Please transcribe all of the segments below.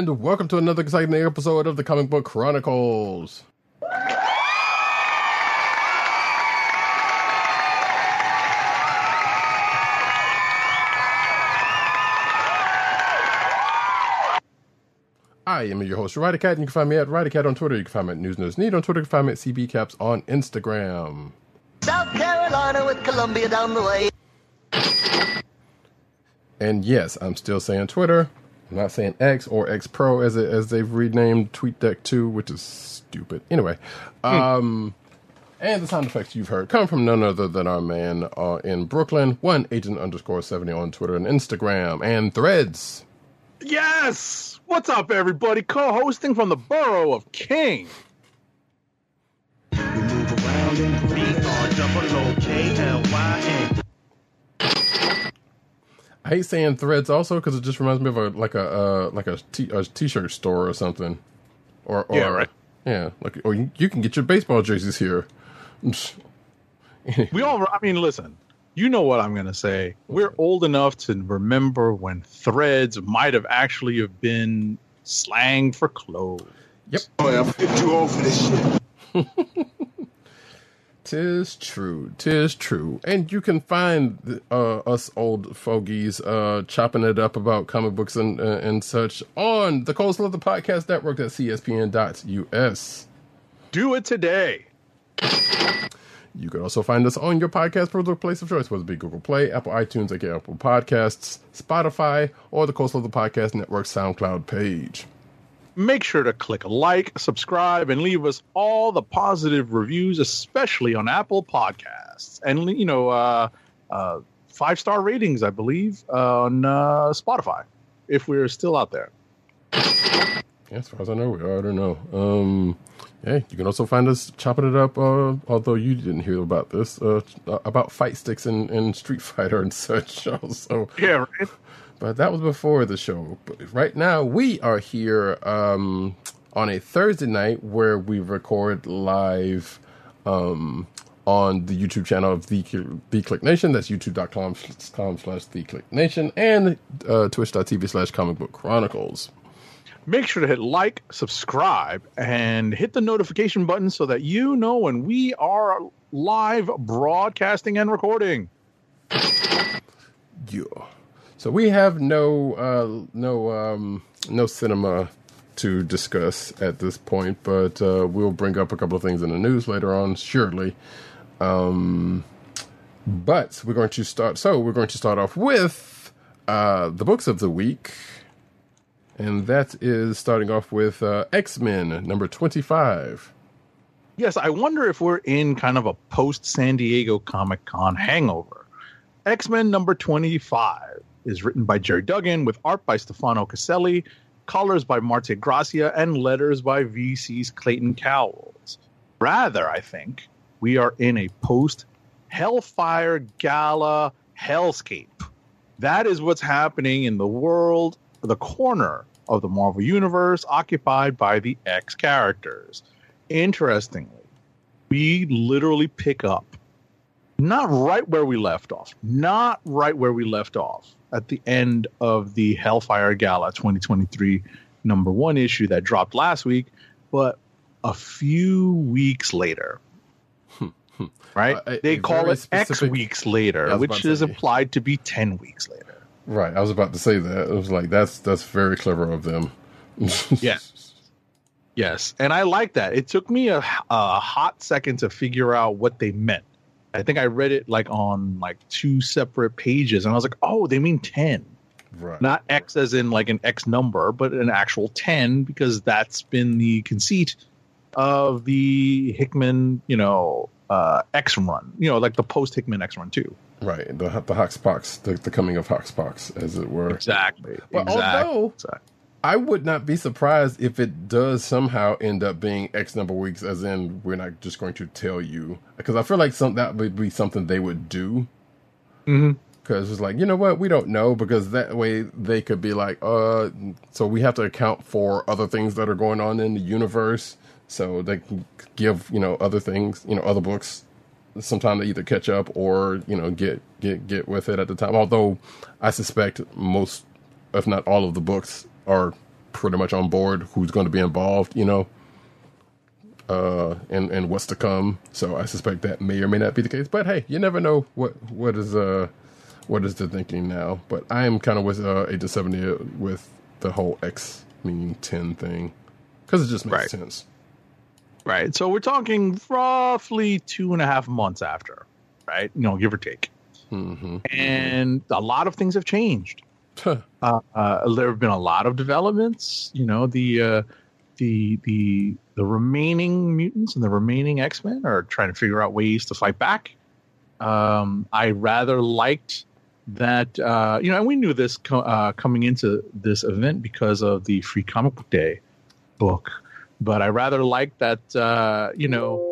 And welcome to another exciting episode of the Comic Book Chronicles. I am your host, Roddykat, and you can find me at Cat on Twitter. You can find me at News News Need on Twitter. You can find me at CB CBCaps on Instagram. South Carolina with Columbia down the way. And yes, I'm still saying Twitter. I'm not saying X or X Pro as it, as they've renamed TweetDeck 2, which is stupid. Anyway, um, and the sound effects you've heard come from none other than our man uh, in Brooklyn, one agent underscore 70 on Twitter and Instagram and Threads. Yes! What's up, everybody? Co hosting from the borough of King. I hate saying Threads also because it just reminds me of a like a uh, like a t- a t-shirt store or something, or, or Yeah, right. yeah, like or you, you can get your baseball jerseys here. We all, I mean, listen, you know what I'm going to say. We're old enough to remember when threads might have actually have been slang for clothes. Yep. Oh, I'm too old for this shit. Tis true, tis true, and you can find uh, us old fogies uh, chopping it up about comic books and uh, and such on the Cold Slither Podcast Network at cspn.us. Do it today. You can also find us on your podcast producer place of choice, whether it be Google Play, Apple iTunes, aka Apple Podcasts, Spotify, or the Cold Slither Podcast Network SoundCloud page. Make sure to click like, subscribe, and leave us all the positive reviews, especially on Apple Podcasts. And, you know, uh, uh, five star ratings, I believe, on uh, Spotify, if we're still out there. Yeah, as far as I know, we are. I don't know. Um, yeah, you can also find us chopping it up. Uh, although you didn't hear about this, uh, about fight sticks and, and Street Fighter and such. Also, Yeah, right? But that was before the show. But right now, we are here um, on a Thursday night where we record live um, on the YouTube channel of the the Kliq Nation. That's youtube.com com slash the Kliq Nation and uh, twitch.tv slash Comic Book Chronicles. make sure to hit like, subscribe, and hit the notification button so that you know when we are live broadcasting and recording. Yeah. So we have no uh no um no cinema to discuss at this point, but uh we'll bring up a couple of things in the news later on, surely. Um but we're going to start so we're going to start off with uh the books of the week. And that is starting off with uh X-Men number 25. Yes, I wonder if we're in kind of a post San Diego Comic Con hangover. X Men number 25 is written by Gerry Duggan with art by Stefano Caselli, colors by Marte Gracia, and letters by VC's Clayton Cowles. Rather, I think we are in a post Hellfire Gala hellscape. That is what's happening in the world, the corner of the Marvel Universe occupied by the X characters. Interestingly, we literally pick up not right where we left off, not right where we left off at the end of the Hellfire Gala 2023 number one issue that dropped last week, but a few weeks later. right? Uh, they call it X weeks later, which is implied to be 10 weeks later. Right, I was about to say that. It was like that's that's very clever of them. Yes. Yes. And I like that. It took me a, a hot second to figure out what they meant. I think I read it like on like two separate pages and I was like, oh, they mean 10. Right. not X as in like an X number, but an actual 10 because that's been the conceit of the Hickman, you know, uh, X run, you know, like the post Hickman X run too. Right. The the Hoxpox, the, the coming of Hoxpox, as it were. Exactly. But exactly. although- Exactly. I would not be surprised if it does somehow end up being X number of weeks, as in we're not just going to tell you, because I feel like some that would be something they would do. Because it's like you know what we don't know because that way they could be like, uh, so we have to account for other things that are going on in the universe, so they can give you know other things, you know other books, sometime to either catch up or you know get get get with it at the time. Although I suspect most, if not all of the books are pretty much on board who's going to be involved, you know, uh, and and what's to come. So I suspect that may or may not be the case. But hey, you never know what what is uh what is the thinking now. But I am kind of with uh, Agent Seventy with the whole X meaning ten thing because it just makes Right. sense. Right. So we're talking roughly two and a half months after, right? You know, give or take. hmm And a lot of things have changed. Uh, uh, there have been a lot of developments. You know, the uh, the the the remaining mutants and the remaining X Men are trying to figure out ways to fight back. Um, I rather liked that. Uh, you know, and we knew this co- uh, coming into this event because of the Free Comic Book Day book. But I rather like that. Uh, you know,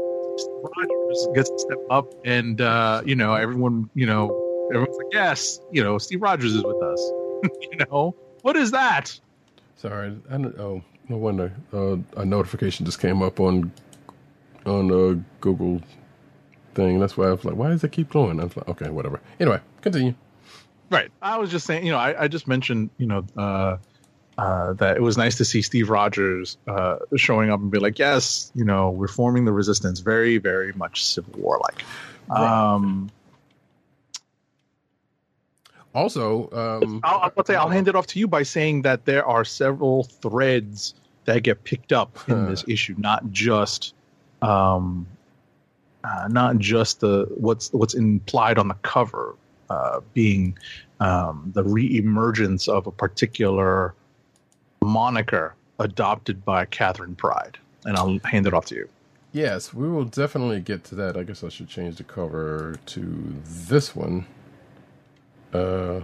Rogers gets to step up, and uh, you know, everyone. You know, everyone's like, yes, you know, Steve Rogers is with us. you know, what is that? Sorry, I don't. Oh, no wonder. Uh, a notification just came up on on uh, Google thing. That's why I was like, why does it keep going? I was like, okay, whatever. Anyway, continue. Right. I was just saying, you know, I, I just mentioned, you know, uh, uh, that it was nice to see Steve Rogers uh, showing up and be like, yes, you know, we're forming the resistance. Very, very much Civil War like. Um, Also, um, I'll, I'll say I'll hand it off to you by saying that there are several threads that get picked up in this issue, not just, um, uh, not just the what's what's implied on the cover, uh, being um, the reemergence of a particular moniker adopted by Katherine Pryde, and I'll hand it off to you. Yes, we will definitely get to that. I guess I should change the cover to this one. Uh,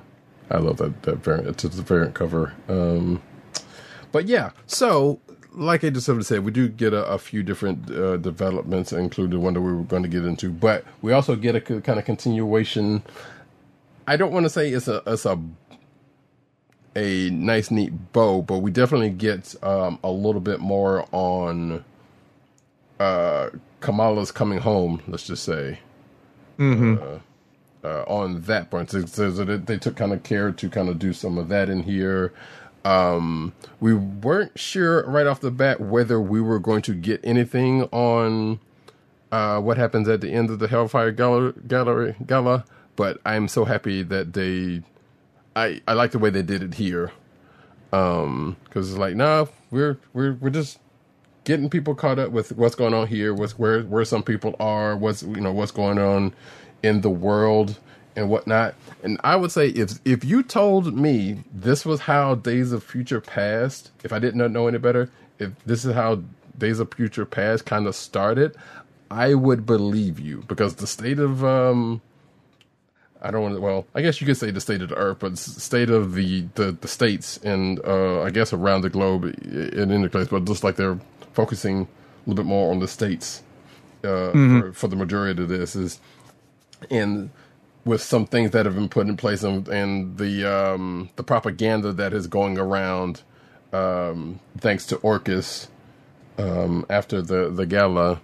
I love that that variant. It's a variant cover. Um, but yeah, so like I just said, we do get a, a few different uh, developments, including one that we were going to get into. But we also get a co- kind of continuation. I don't want to say it's a it's a a nice neat bow, but we definitely get um, a little bit more on uh, Kamala's coming home. Let's just say uh, on that point. So, so they, took kind of care to kind of do some of that in here. Um, we weren't sure right off the bat whether we were going to get anything on uh, what happens at the end of the Hellfire Gala, Gallery Gala, but I'm so happy that they. I I like the way they did it here, um, because it's like, nah, we're we're we're just getting people caught up with what's going on here, what's where where some people are, what's you know what's going on in the world and whatnot. And I would say if if you told me this was how Days of Future Past, if I did not know any better, if this is how Days of Future Past kind of started, I would believe you because the state of um I don't want to. Well, I guess you could say the state of the earth, but state of the the, the states and uh, I guess around the globe in any place. But just like they're focusing a little bit more on the states uh, for, for the majority of this is, and with some things that have been put in place and, and the um, the propaganda that is going around, um, thanks to Orchis um, after the the gala.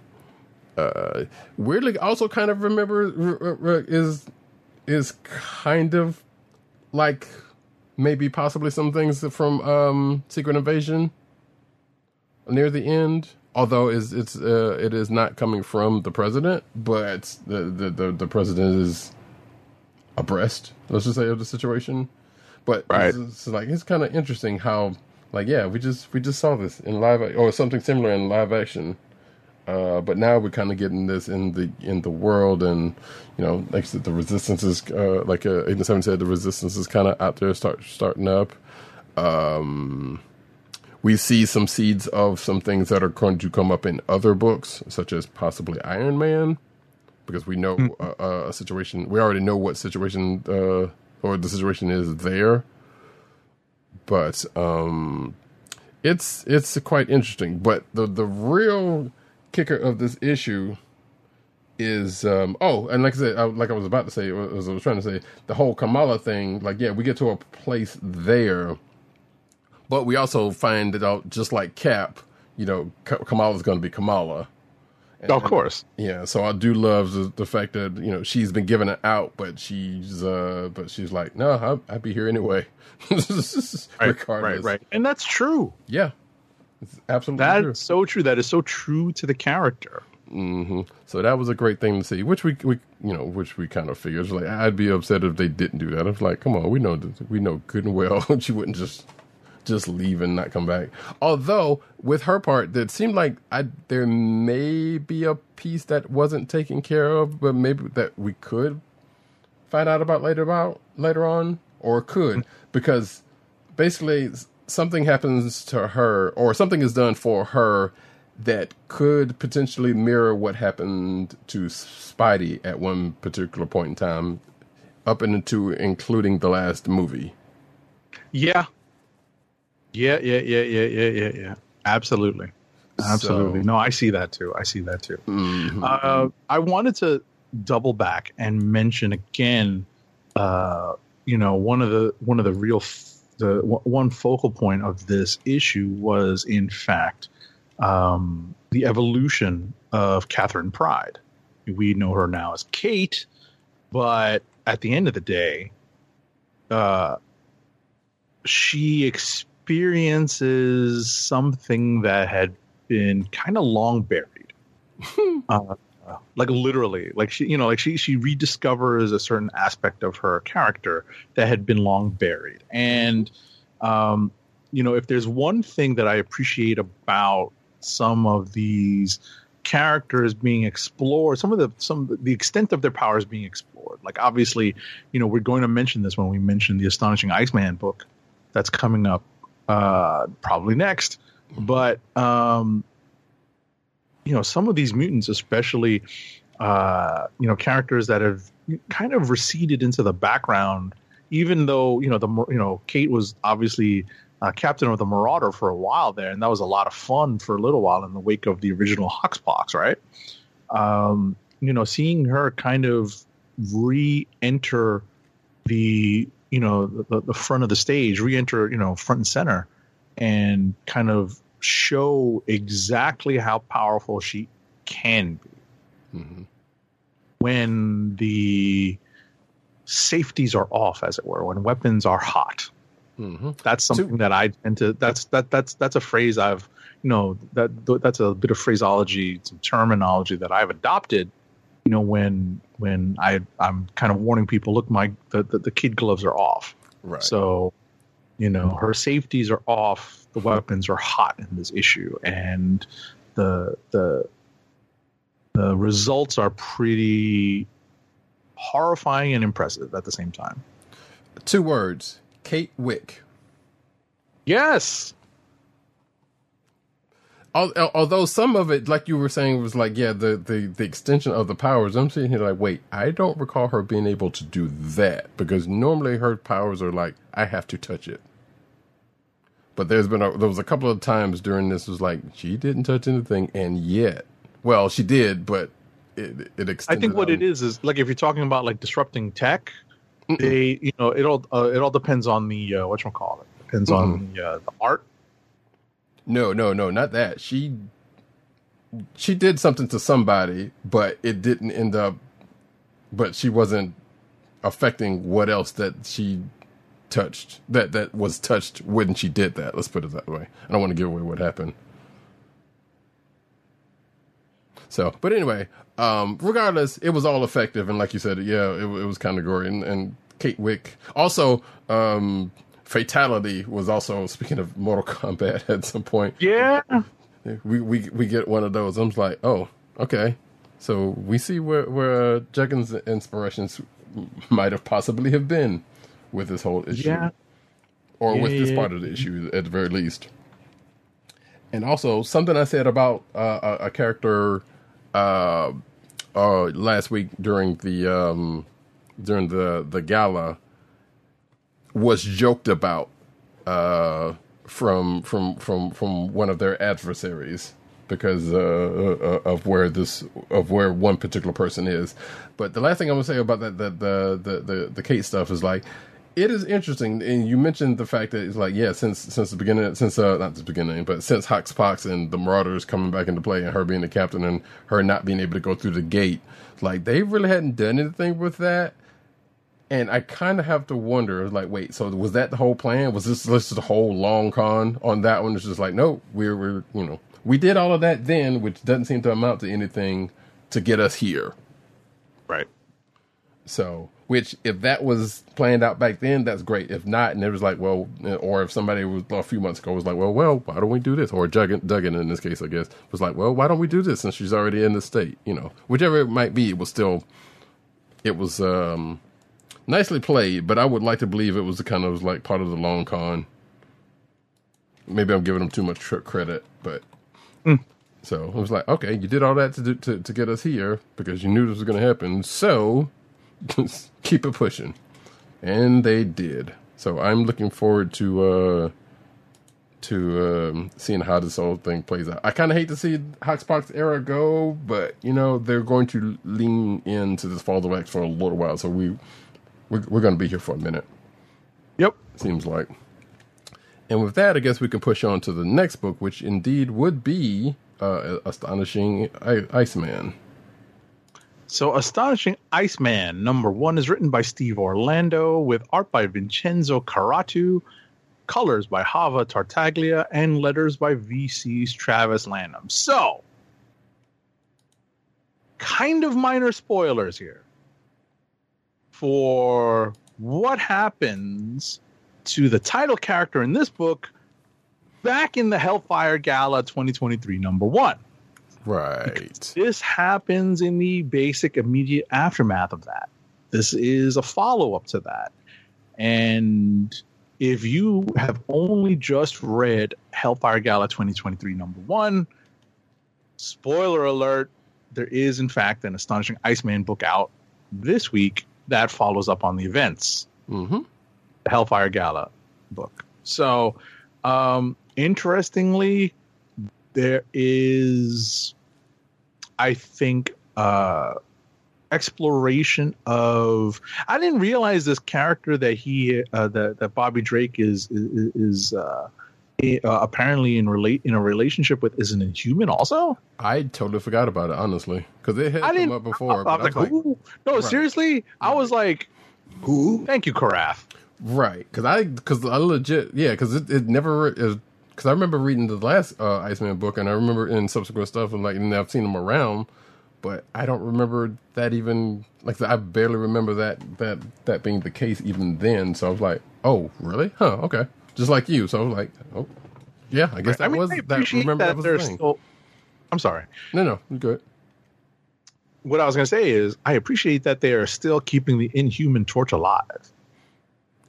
Uh, weirdly, also kind of remember is is kind of like maybe possibly some things from um, Secret Invasion near the end. Although is it's uh, it is not coming from the president, but the the the, the president is abreast. Let's just say of the situation. But Right. it's, it's like it's kind of interesting how like yeah we just we just saw this in live or something similar in live action Uh, but now we're kind of getting this in the in the world, and you know, like the resistance is uh, like uh, Agent Seven said, the resistance is kind of out there, start starting up. Um, we see some seeds of some things that are going to come up in other books, such as possibly Iron Man, because we know uh, uh, a situation. We already know what situation uh, or the situation is there, but um, it's it's quite interesting. But the the real kicker of this issue is um oh and like I said I, like I was about to say as I was trying to say the whole Kamala thing like yeah we get to a place there but we also find it out just like Cap you know Ka- Kamala's going to be Kamala of course. yeah so I do love the, the fact that you know she's been given it out but she's uh but she's like no I'll, I'll be here anyway Right, regardless right, right. And that's true. yeah it's absolutely That's true. so true. That is so true to the character. hmm So that was a great thing to see, which we, we you know, which we kind of figured. It's like I'd be upset if they didn't do that. I was like, come on, we know we know good and well she wouldn't just just leave and not come back. Although with her part, that seemed like I there may be a piece that wasn't taken care of, but maybe that we could find out about later about later on, or could mm-hmm. because basically something happens to her or something is done for her that could potentially mirror what happened to Spidey at one particular point in time, up into including the last movie. Yeah. Yeah, yeah, yeah, yeah, yeah, yeah, yeah. Absolutely. Absolutely. So- no, I see that too. I see that too. Mhm. Uh, I wanted to double back and mention again, uh, you know, one of the one of the real f- the w- one focal point of this issue was in fact um, the evolution of Katherine Pryde. We know her now as Kate, but at the end of the day, uh, she experiences something that had been kind of long buried. uh, like literally, like she, you know, like she she rediscovers a certain aspect of her character that had been long buried, and um, you know, if there's one thing that I appreciate about some of these characters being explored, some of the some the extent of their powers being explored. Like obviously, you know, we're going to mention this when we mention the Astonishing Iceman book that's coming up uh, probably next. But um, you know, some of these mutants, especially uh, you know, characters that have kind of receded into the background, even though you know the you know Kate was obviously uh, captain of the Marauder for a while there, and that was a lot of fun for a little while in the wake of the original Hoxpox, right? Um, you know, seeing her kind of re-enter the you know the, the front of the stage, re-enter you know front and center, and kind of show exactly how powerful she can be Mhm. when the safeties are off, as it were, when weapons are hot. Mhm. That's something that I tend to. That's that that's that's a phrase I've you know that that's a bit of phraseology, some terminology that I've adopted. You know when when I I'm kind of warning people, look, my the the, the kid gloves are off. Right. So, you know, her safeties are off. The weapons are hot in this issue, and the the the results are pretty horrifying and impressive at the same time. Two words: Kate Wick. Yes. Al- al- Although some of it, like you were saying, was like, yeah, the, the, the extension of the powers. I'm sitting here like, wait, I don't recall her being able to do that because normally her powers are like, I have to touch it. But there's been a, there was a couple of times during this was like she didn't touch anything, and yet, well, she did, but it it extended. I think what on- it is is like if you're talking about like disrupting tech, they you know it all uh, it all depends on the uh, what you call it depends on the, uh, the art. No, no, no, not that. She she did something to somebody, but it didn't end up but she wasn't affecting what else that she touched that that was touched when she did that. Let's put it that way. I don't want to give away what happened. So, but anyway, um, regardless, it was all effective, and like you said, yeah, it, it was kind of gory. And, and Kate Wick also, um, Fatality was also speaking of Mortal Kombat at some point. Yeah, we we we get one of those. I'm just like, oh, okay. So we see where where uh, Duggan's inspirations might have possibly have been with this whole issue, Yeah. or with this Yeah. part of the issue at the very least. And also something I said about uh, a, a character uh, uh, last week during the um, during the the gala was joked about uh, from from from from one of their adversaries because uh, uh, of where this of where one particular person is. But the last thing I'm gonna say about that the the the the, the Kate stuff is like it is interesting, and you mentioned the fact that it's like yeah, since since the beginning, since uh, not the beginning, but since Hoxpox and the Marauders coming back into play, and her being the captain, and her not being able to go through the gate, like they really hadn't done anything with that. And I kind of have to wonder, like, wait, so was that the whole plan? Was this just the whole long con on that one? It's just like, no, we're, we're, you know, we did all of that then, which doesn't seem to amount to anything to get us here. Right. So, which if that was planned out back then, that's great. If not, and it was like, well, or if somebody was a few months ago was like, well, well, why don't we do this? Or Duggan, Duggan in this case, I guess, was like, well, why don't we do this since she's already in the state? You know, whichever it might be, it was still, it was um nicely played. But I would like to believe it was the kind of like part of the long con. Maybe I'm giving them too much credit, but so it was like, okay, you did all that to do, to to get us here because you knew this was going to happen. So just keep it pushing, and they did. So I'm looking forward to uh to um, seeing how this whole thing plays out. I kind of hate to see Hoxpox era go, but you know they're going to lean into this Fall of X for a little while, so we we're, we're going to be here for a minute. Yep. Seems like. And with that, I guess we can push on to the next book, which indeed would be uh, Astonishing I- Iceman. So, Astonishing Iceman number one is written by Steve Orlando with art by Vincenzo Carratù, colors by Java Tartaglia, and letters by VC's Travis Lanham. So, kind of minor spoilers here for what happens to the title character in this book back in the Hellfire Gala 2023 number one. Right. This happens in the basic immediate aftermath of that. This is a follow up to that. And if you have only just read Hellfire Gala 2023 number one, spoiler alert, there is in fact an astonishing Iceman book out this week that follows up on the events Mm-hmm. the Hellfire Gala book. So, um, interestingly, there is, I think, uh, exploration of. I didn't realize this character that he uh, that that Bobby Drake is is, is uh, uh, apparently in relate in a relationship with is an Inhuman also. I totally forgot about it, honestly, because it had I come up before. I, I was like? No, Right. seriously, I was like, who? Thank you, Karath. Right, because I because I legit yeah, because it, it never because I remember reading the last uh, Iceman book and I remember in subsequent stuff and like and I've seen them around, but I don't remember that even like I barely remember that that that being the case even then. So I was like, oh really? Huh? Okay, just like you. So I was like, oh yeah, I guess that I mean, was that. Remember that, was they're the thing. still. I'm sorry. no, no, you're good. What I was going to say is, I appreciate that they are still keeping the Inhuman torch alive.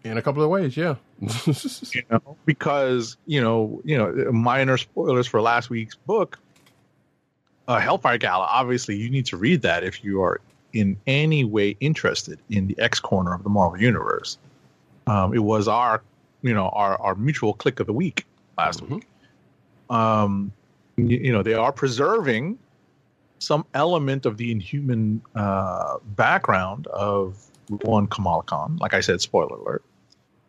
In a couple of ways, yeah. You know, because you know, you know, minor spoilers for last week's book, uh, Hellfire Gala. Obviously, you need to read that if you are in any way interested in the X corner of the Marvel Universe. Um, it was our, you know, our our mutual kliq of the week last Mhm. week. Um, you, you know, they are preserving some element of the Inhuman uh, background of one Kamala Khan. Like I said, spoiler alert.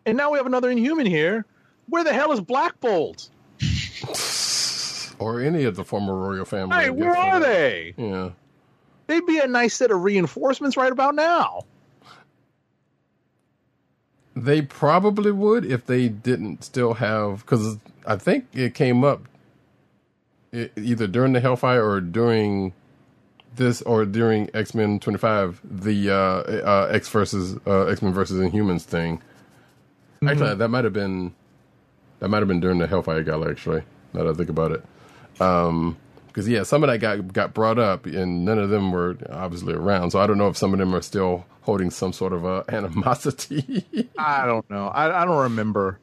And now we have another Inhuman here. Where the hell is Black Bolt? or any of the former royal family. Hey, where are they? Yeah. They'd be a nice set of reinforcements right about now. They probably would if they didn't still have because I think it came up either during the Hellfire or during this or during X Men twenty five the uh, uh, X versus uh, X Men versus Inhumans thing. Actually, that might have been that might have been during the Hellfire Gala. Actually, now that I think about it, Um, because yeah, some of that got got brought up, and none of them were obviously around. So I don't know if some of them are still holding some sort of uh, animosity. I don't know. I, I don't remember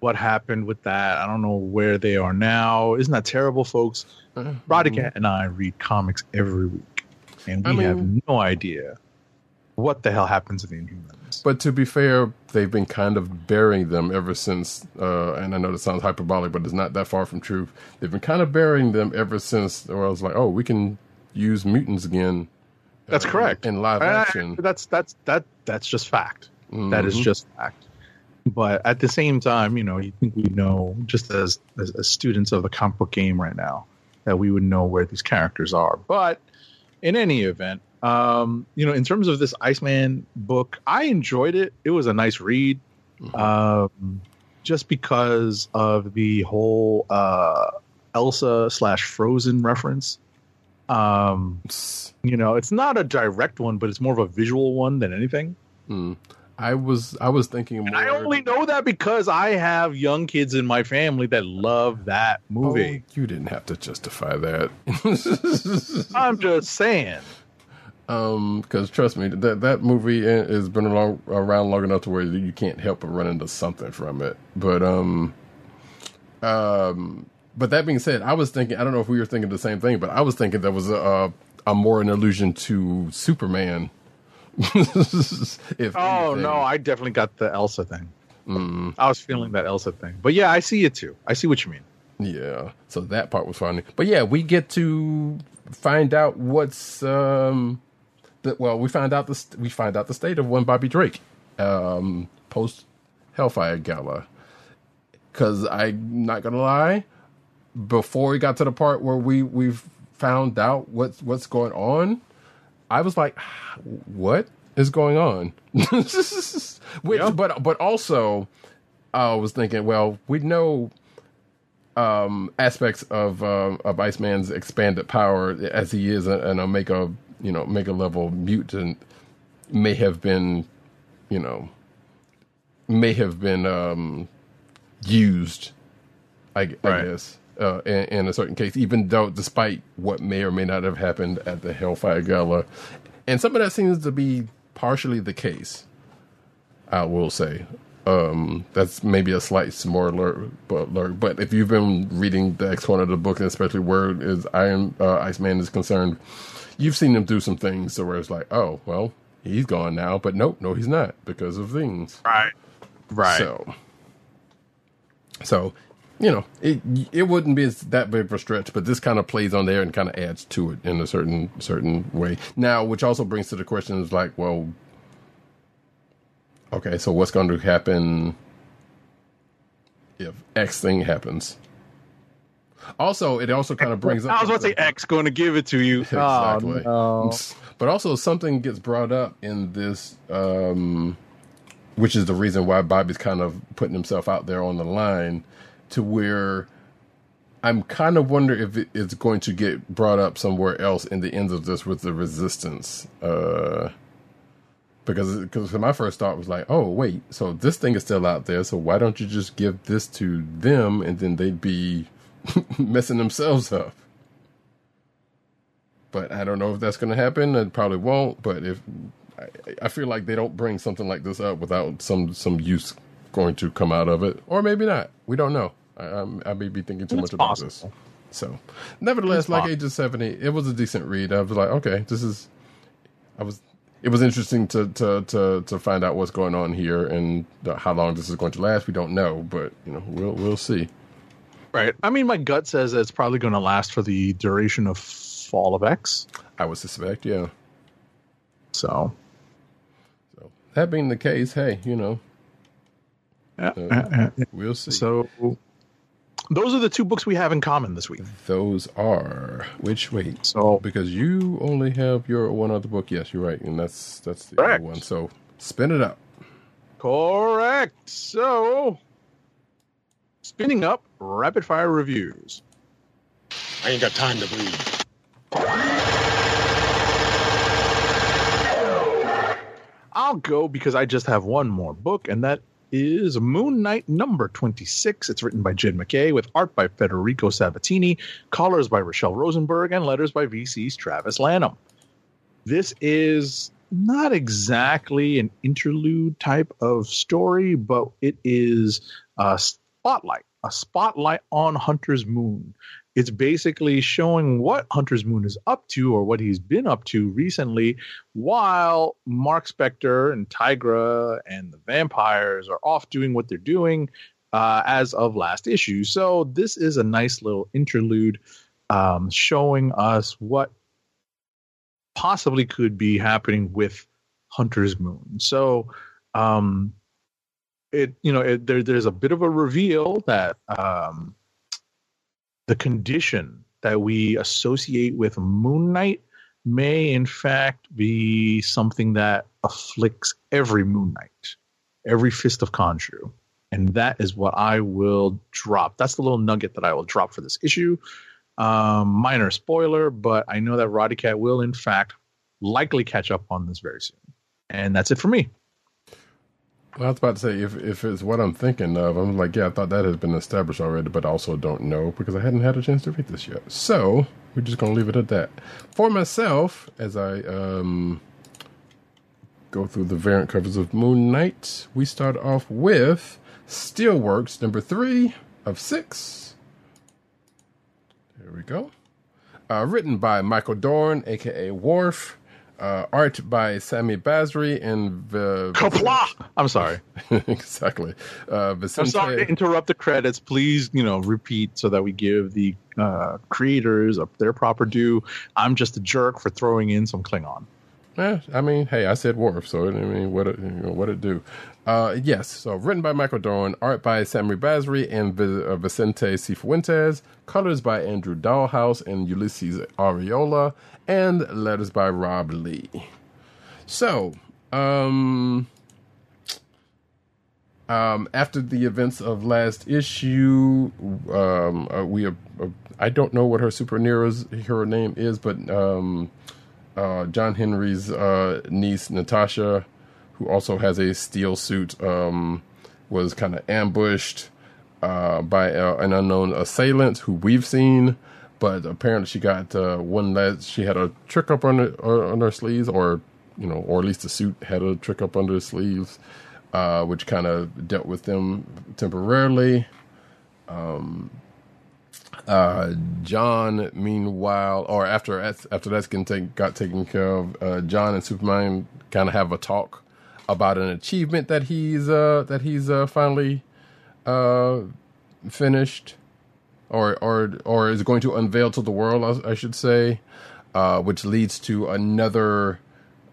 what happened with that. I don't know where they are now. Isn't that terrible, folks? Roddykat and I read comics every week, and we I mean- have no idea what the hell happens to the Inhumans. But to be fair, they've been kind of burying them ever since. Uh, and I know this sounds hyperbolic, but it's not that far from truth. They've been kind of burying them ever since. Or I was like, oh, we can use mutants again. That's uh, correct. in live I- I- action. that's that's that that's just fact. That is Mhm. just fact. But at the same time, you know, you think we know just as, as as students of the comic book game right now that we would know where these characters are. But in any event, um, you know, in terms of this Iceman book, I enjoyed it. It was a nice read. Um, just because of the whole uh, Elsa slash Frozen reference. Um, you know, it's not a direct one, but it's more of a visual one than anything. Mm. I was I was thinking more. I only know that because I have young kids in my family that love that Oh, movie. you didn't have to justify that. I'm just saying. Um, because trust me, that that movie has been along, around long enough to where you can't help but run into something from it. But um, um, but that being said, I was thinking, I don't know if we were thinking the same thing, but I was thinking that was a a more an allusion to Superman. if Oh anything. no, I definitely got the Elsa thing. I was feeling that Elsa thing, but yeah, I see it too. I see what you mean. Yeah, so that part was funny. But yeah, we get to find out what's um the well, we find out the st- we find out the state of one Bobby Drake um post Hellfire Gala. Cuz I'm not going to lie, before we got to the part where we we've found out what's what's going on, I was like, what is going on? Which, Yeah. but but also I was thinking, well, we know um, aspects of uh, of Iceman's expanded power as he is an Omega, you know, mega level mutant may have been, you know, may have been um, used. I, I Right. guess uh, in, in a certain case, even though despite what may or may not have happened at the Hellfire Gala, and some of that seems to be partially the case. I will say. Um, that's maybe a slight spoiler, but, alert, but if you've been reading the X one of the book, and especially where is Iron uh, Iceman is concerned, you've seen him do some things so where it's like, oh well, he's gone now, but nope, no, he's not because of things. Right. Right. So, so you know, it it wouldn't be that big of a stretch, but this kind of plays on there and kind of adds to it in a certain certain way. Now, which also brings to the question is like, well, okay, so what's going to happen if X thing happens? Also, it also kind of brings up. I was about to say X going to give it to you. exactly. Oh, no. But also something gets brought up in this, um, which is the reason why Bobby's kind of putting himself out there on the line, to where I'm kind of wonder if it's going to get brought up somewhere else in the ends of this with the resistance. Uh, because because my first thought was like, oh wait, so this thing is still out there, so why don't you just give this to them and then they'd be messing themselves up. But I don't know if that's going to happen. It probably won't. But if I, I feel like they don't bring something like this up without some some use going to come out of it, or maybe not. We don't know. I, I'm, I may be thinking too It's much about possible. this. So, nevertheless, It's like possible. Agent Seventy, it was a decent read. I was like, okay, this is. I was. It was interesting to to to to find out what's going on here and how long this is going to last. We don't know, but you know, we'll we'll see. Right. I mean, my gut says that it's probably going to last for the duration of Fall of X. I would suspect, yeah. So, So that being the case, hey, you know, yeah. we'll see. so those are the two books we have in common this week. Those are which wait. So, Because you only have your one other book. Yes, you're right, and that's that's the Correct. other one. So spin it up. correct. So, spinning up rapid fire reviews. I ain't got time to bleed. I'll go because I just have one more book, and that is Moon Knight number 26. It's written by Jed MacKay with art by Federico Sabbatini, colors by Rachelle Rosenberg, and letters by VC's Travis Lanham. This is not exactly an interlude type of story, but it is a spotlight, a spotlight on Hunter's Moon. It's basically showing what Hunter's Moon is up to or what he's been up to recently, while Mark Spector and Tigra and the vampires are off doing what they're doing uh, as of last issue. So this is a nice little interlude um, showing us what possibly could be happening with Hunter's Moon. So, um, it you know it, there there's a bit of a reveal that um, the condition that we associate with Moon Knight may in fact be something that afflicts every Moon Knight, every Fist of Khonshu. And that is what I will drop. That's the little nugget that I will drop for this issue. Um, minor spoiler, but I know that Roddykat will, in fact, likely catch up on this very soon. And that's it for me. I was about to say if if it's what I'm thinking of, I'm like, yeah, I thought that has been established already, but also don't know because I hadn't had a chance to read this yet. So we're just gonna leave it at that. For myself, as I um go through the variant covers of Moon Knight, we start off with Steelworks number three of six. There we go. Uh, written by Michael Dorn, aka Worf. Uh, art by Sami Basri and uh, Qapla'! I'm sorry. exactly. Uh, Vicente, I'm sorry to interrupt the credits. Please, you know, repeat so that we give the uh, creators up their proper due. I'm just a jerk for throwing in some Klingon. Eh, I mean, hey, I said Worf, so I mean, what it, you know, what it do? Uh, yes, so written by Michael Dorn, art by Sami Basri and uh, Vicente Cifuentes, colors by Andrew Dalhouse and Ulises Arreola, and letters by Rob Leigh. So, um, um, after the events of last issue, um, uh, we uh, I don't know what her superhero's hero name is, but um, uh, John Henry's uh, niece Natasha, who also has a steel suit, um, was kind of ambushed uh, by uh, an unknown assailant who we've seen, but apparently she got uh, one that she had a trick up on her, uh, on her sleeves, or you know, or at least the suit had a trick up under the sleeves, which kind of dealt with them temporarily. Um, uh, John, meanwhile, or after after that's getting take, got taken care of, uh, John and Superman kind of have a talk about an achievement that he's uh, that he's uh, finally uh, finished, or or or is going to unveil to the world, I, I should say, uh, which leads to another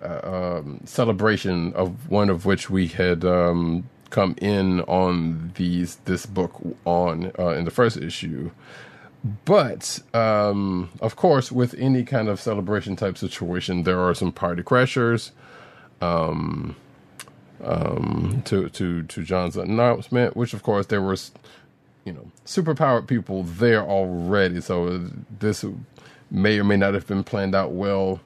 um, celebration of one of which we had um, come in on these this book on in the first issue. But um, of course, with any kind of celebration type situation, there are some party crashers. Um, um, to to to John's announcement, which of course there was, you know, superpowered people there already. So this may or may not have been planned out well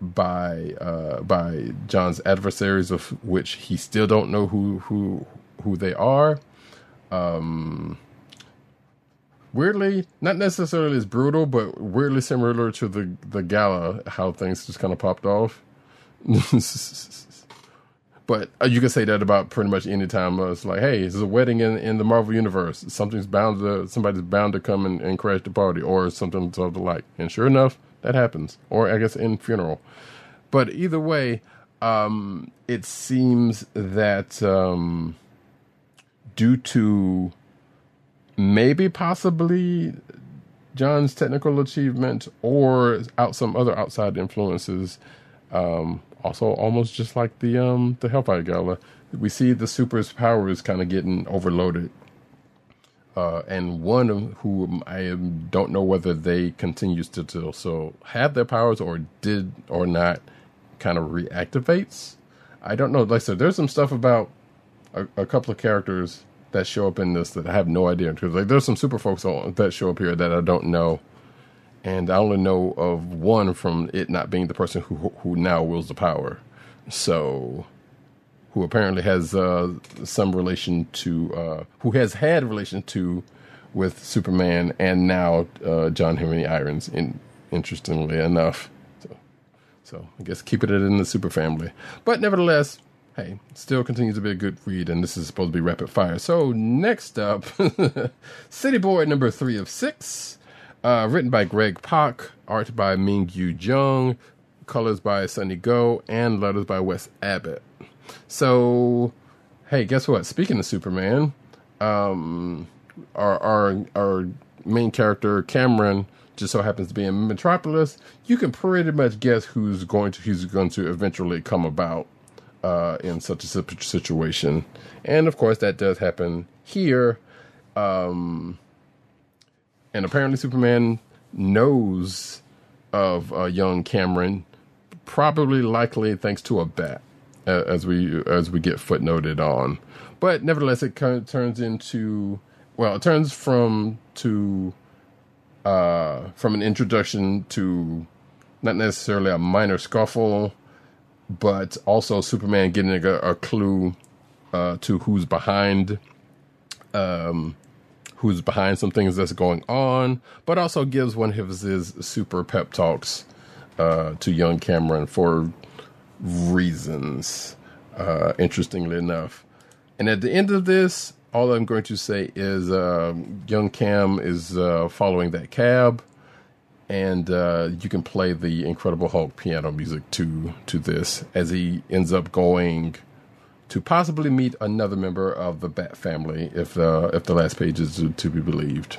by uh, by John's adversaries, of which he still don't know who who who they are. Um, weirdly, not necessarily as brutal, but weirdly similar to the the gala, how things just kind of popped off. but uh, you can say that about pretty much any time. It's like, hey, there's a wedding in, in the Marvel universe. Something's bound to somebody's bound to come and, and crash the party, or something of the like. And sure enough, that happens. Or I guess in funeral. But either way, um, it seems that um, due to maybe possibly John's technical achievement or out some other outside influences. Um, also, almost just like the um, the Hellfire Gala, we see the super's powers kind of getting overloaded. Uh, and one of who I don't know whether they continues to, to so have their powers or did or not kind of reactivates. I don't know. Like I said, there's some stuff about a, a couple of characters that show up in this that I have no idea because like there's some super folks on, that show up here that I don't know, and I only know of one from it not being the person who who now wields the power. So who apparently has uh, some relation to, uh, who has had relation to with Superman and now uh, John Henry Irons. In interestingly enough, so, so I guess keeping it in the super family. But nevertheless, hey, still continues to be a good read, and this is supposed to be rapid fire. So next up, City Boy number three of six, uh, written by Greg Pak, art by Minkyu Jung, colors by Sunny Gho, and letters by Wes Abbott. So, hey, guess what? Speaking of Superman, um, our our our main character Cameron just so happens to be in Metropolis. You can pretty much guess who's going to who's going to eventually come about uh, in such a situation, and of course that does happen here. Um, and apparently Superman knows of uh, young Cameron, probably likely thanks to a bat, uh, as we as we get footnoted on. But nevertheless, it kind of turns into well, it turns from to uh, from an introduction to not necessarily a minor scuffle, but also Superman getting a, a clue uh, to who's behind um, who's behind some things that's going on, but also gives one of his super pep talks uh, to young Cameron for reasons, uh, interestingly enough. And at the end of this, all I'm going to say is um young Cam is uh, following that cab, and uh, you can play the Incredible Hulk piano music to to this as he ends up going to possibly meet another member of the Bat family, if uh, if the last page is to, to be believed,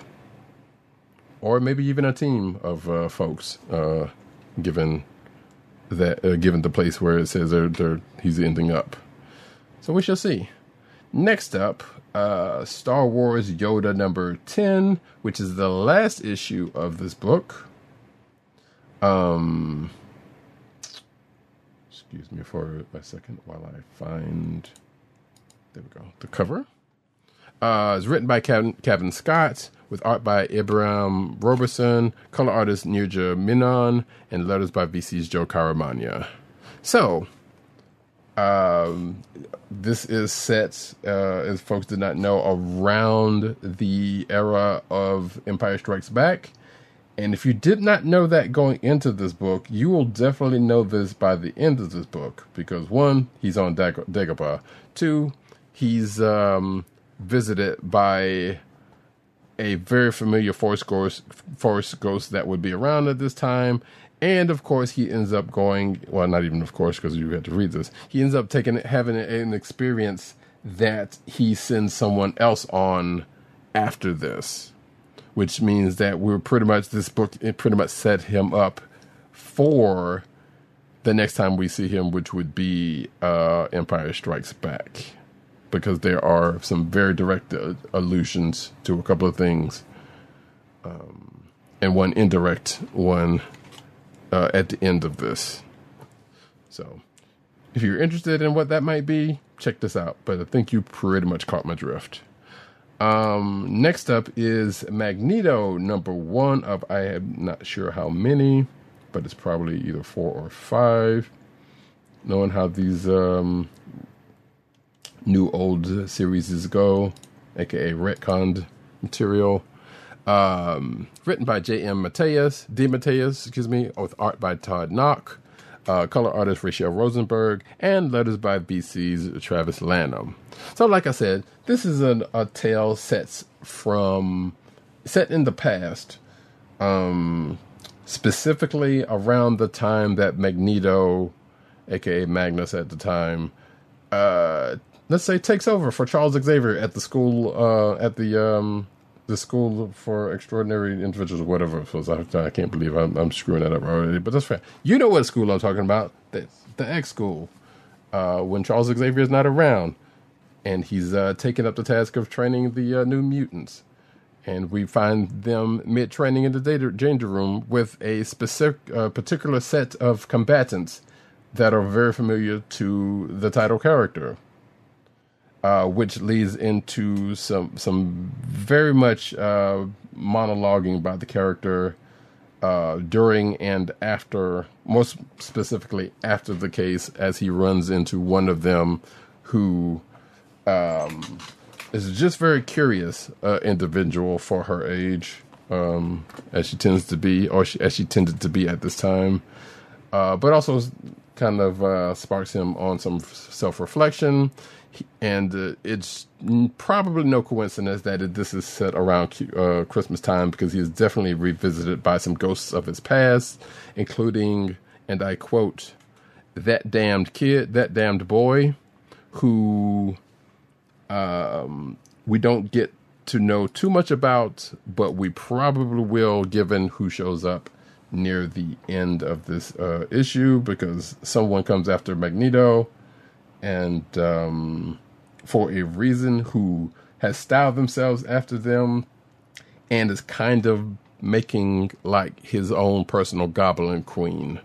or maybe even a team of uh, folks, uh, given that uh, given the place where it says they're, they're, he's ending up. So we shall see. Next up, uh, Star Wars Yoda number ten, which is the last issue of this book. Um, excuse me for a second while I find. There we go. The cover. Uh, it's written by Cavan, Cavan Scott with art by Ibrahim Roberson, color artist Neeraj Menon, and letters by VC's Joe Caramagna. So, um, this is set, uh, as folks did not know, around the era of Empire Strikes Back. And if you did not know that going into this book, you will definitely know this by the end of this book. Because one, he's on Dag- Dagobah. Two, he's um, visited by a very familiar Force ghost, Force ghost that would be around at this time. And of course, he ends up going. Well, not even of course, because you had to read this. He ends up taking having an experience that he sends someone else on after this, which means that we're pretty much this book. It pretty much set him up for the next time we see him, which would be uh, Empire Strikes Back, because there are some very direct uh, allusions to a couple of things, um, and one indirect one uh, at the end of this. So, if you're interested in what that might be, check this out. But I think you pretty much caught my drift. Um, next up is Magneto, number one of I am not sure how many, but it's probably either four or five. Knowing how these um, new old series go, aka retconned material. Um, written by J.M. Mateus, DeMatteis, excuse me, with art by Todd Nauck, uh, color artist Rachelle Rosenberg, and letters by VC's Travis Lanham. So, like I said, this is an, a tale set from set in the past, um, specifically around the time that Magneto, aka Magnus at the time, uh, let's say takes over for Charles Xavier at the school uh, at the um, the school for extraordinary individuals, whatever. So I, I can't believe I'm, I'm screwing that up already, but that's fair. You know what school I'm talking about? The, the X school. Uh, when Charles Xavier is not around, and he's uh, taking up the task of training the uh, new mutants. And we find them mid training in the data, danger room with a specific, uh, particular set of combatants that are very familiar to the title character uh, which leads into some some very much uh, monologuing by the character uh, during and after, most specifically after the case, as he runs into one of them who um, is just very curious uh, individual for her age, um, as she tends to be, or she, as she tended to be at this time. Uh, but also kind of sparks him on some self reflection. And uh, it's probably no coincidence that this is set around uh, Christmas time because he is definitely revisited by some ghosts of his past, including, and I quote, that damned kid, that damned boy, who um, we don't get to know too much about, but we probably will given who shows up near the end of this uh, issue because someone comes after Magneto and um, for a reason who has styled themselves after them and is kind of making like his own personal goblin queen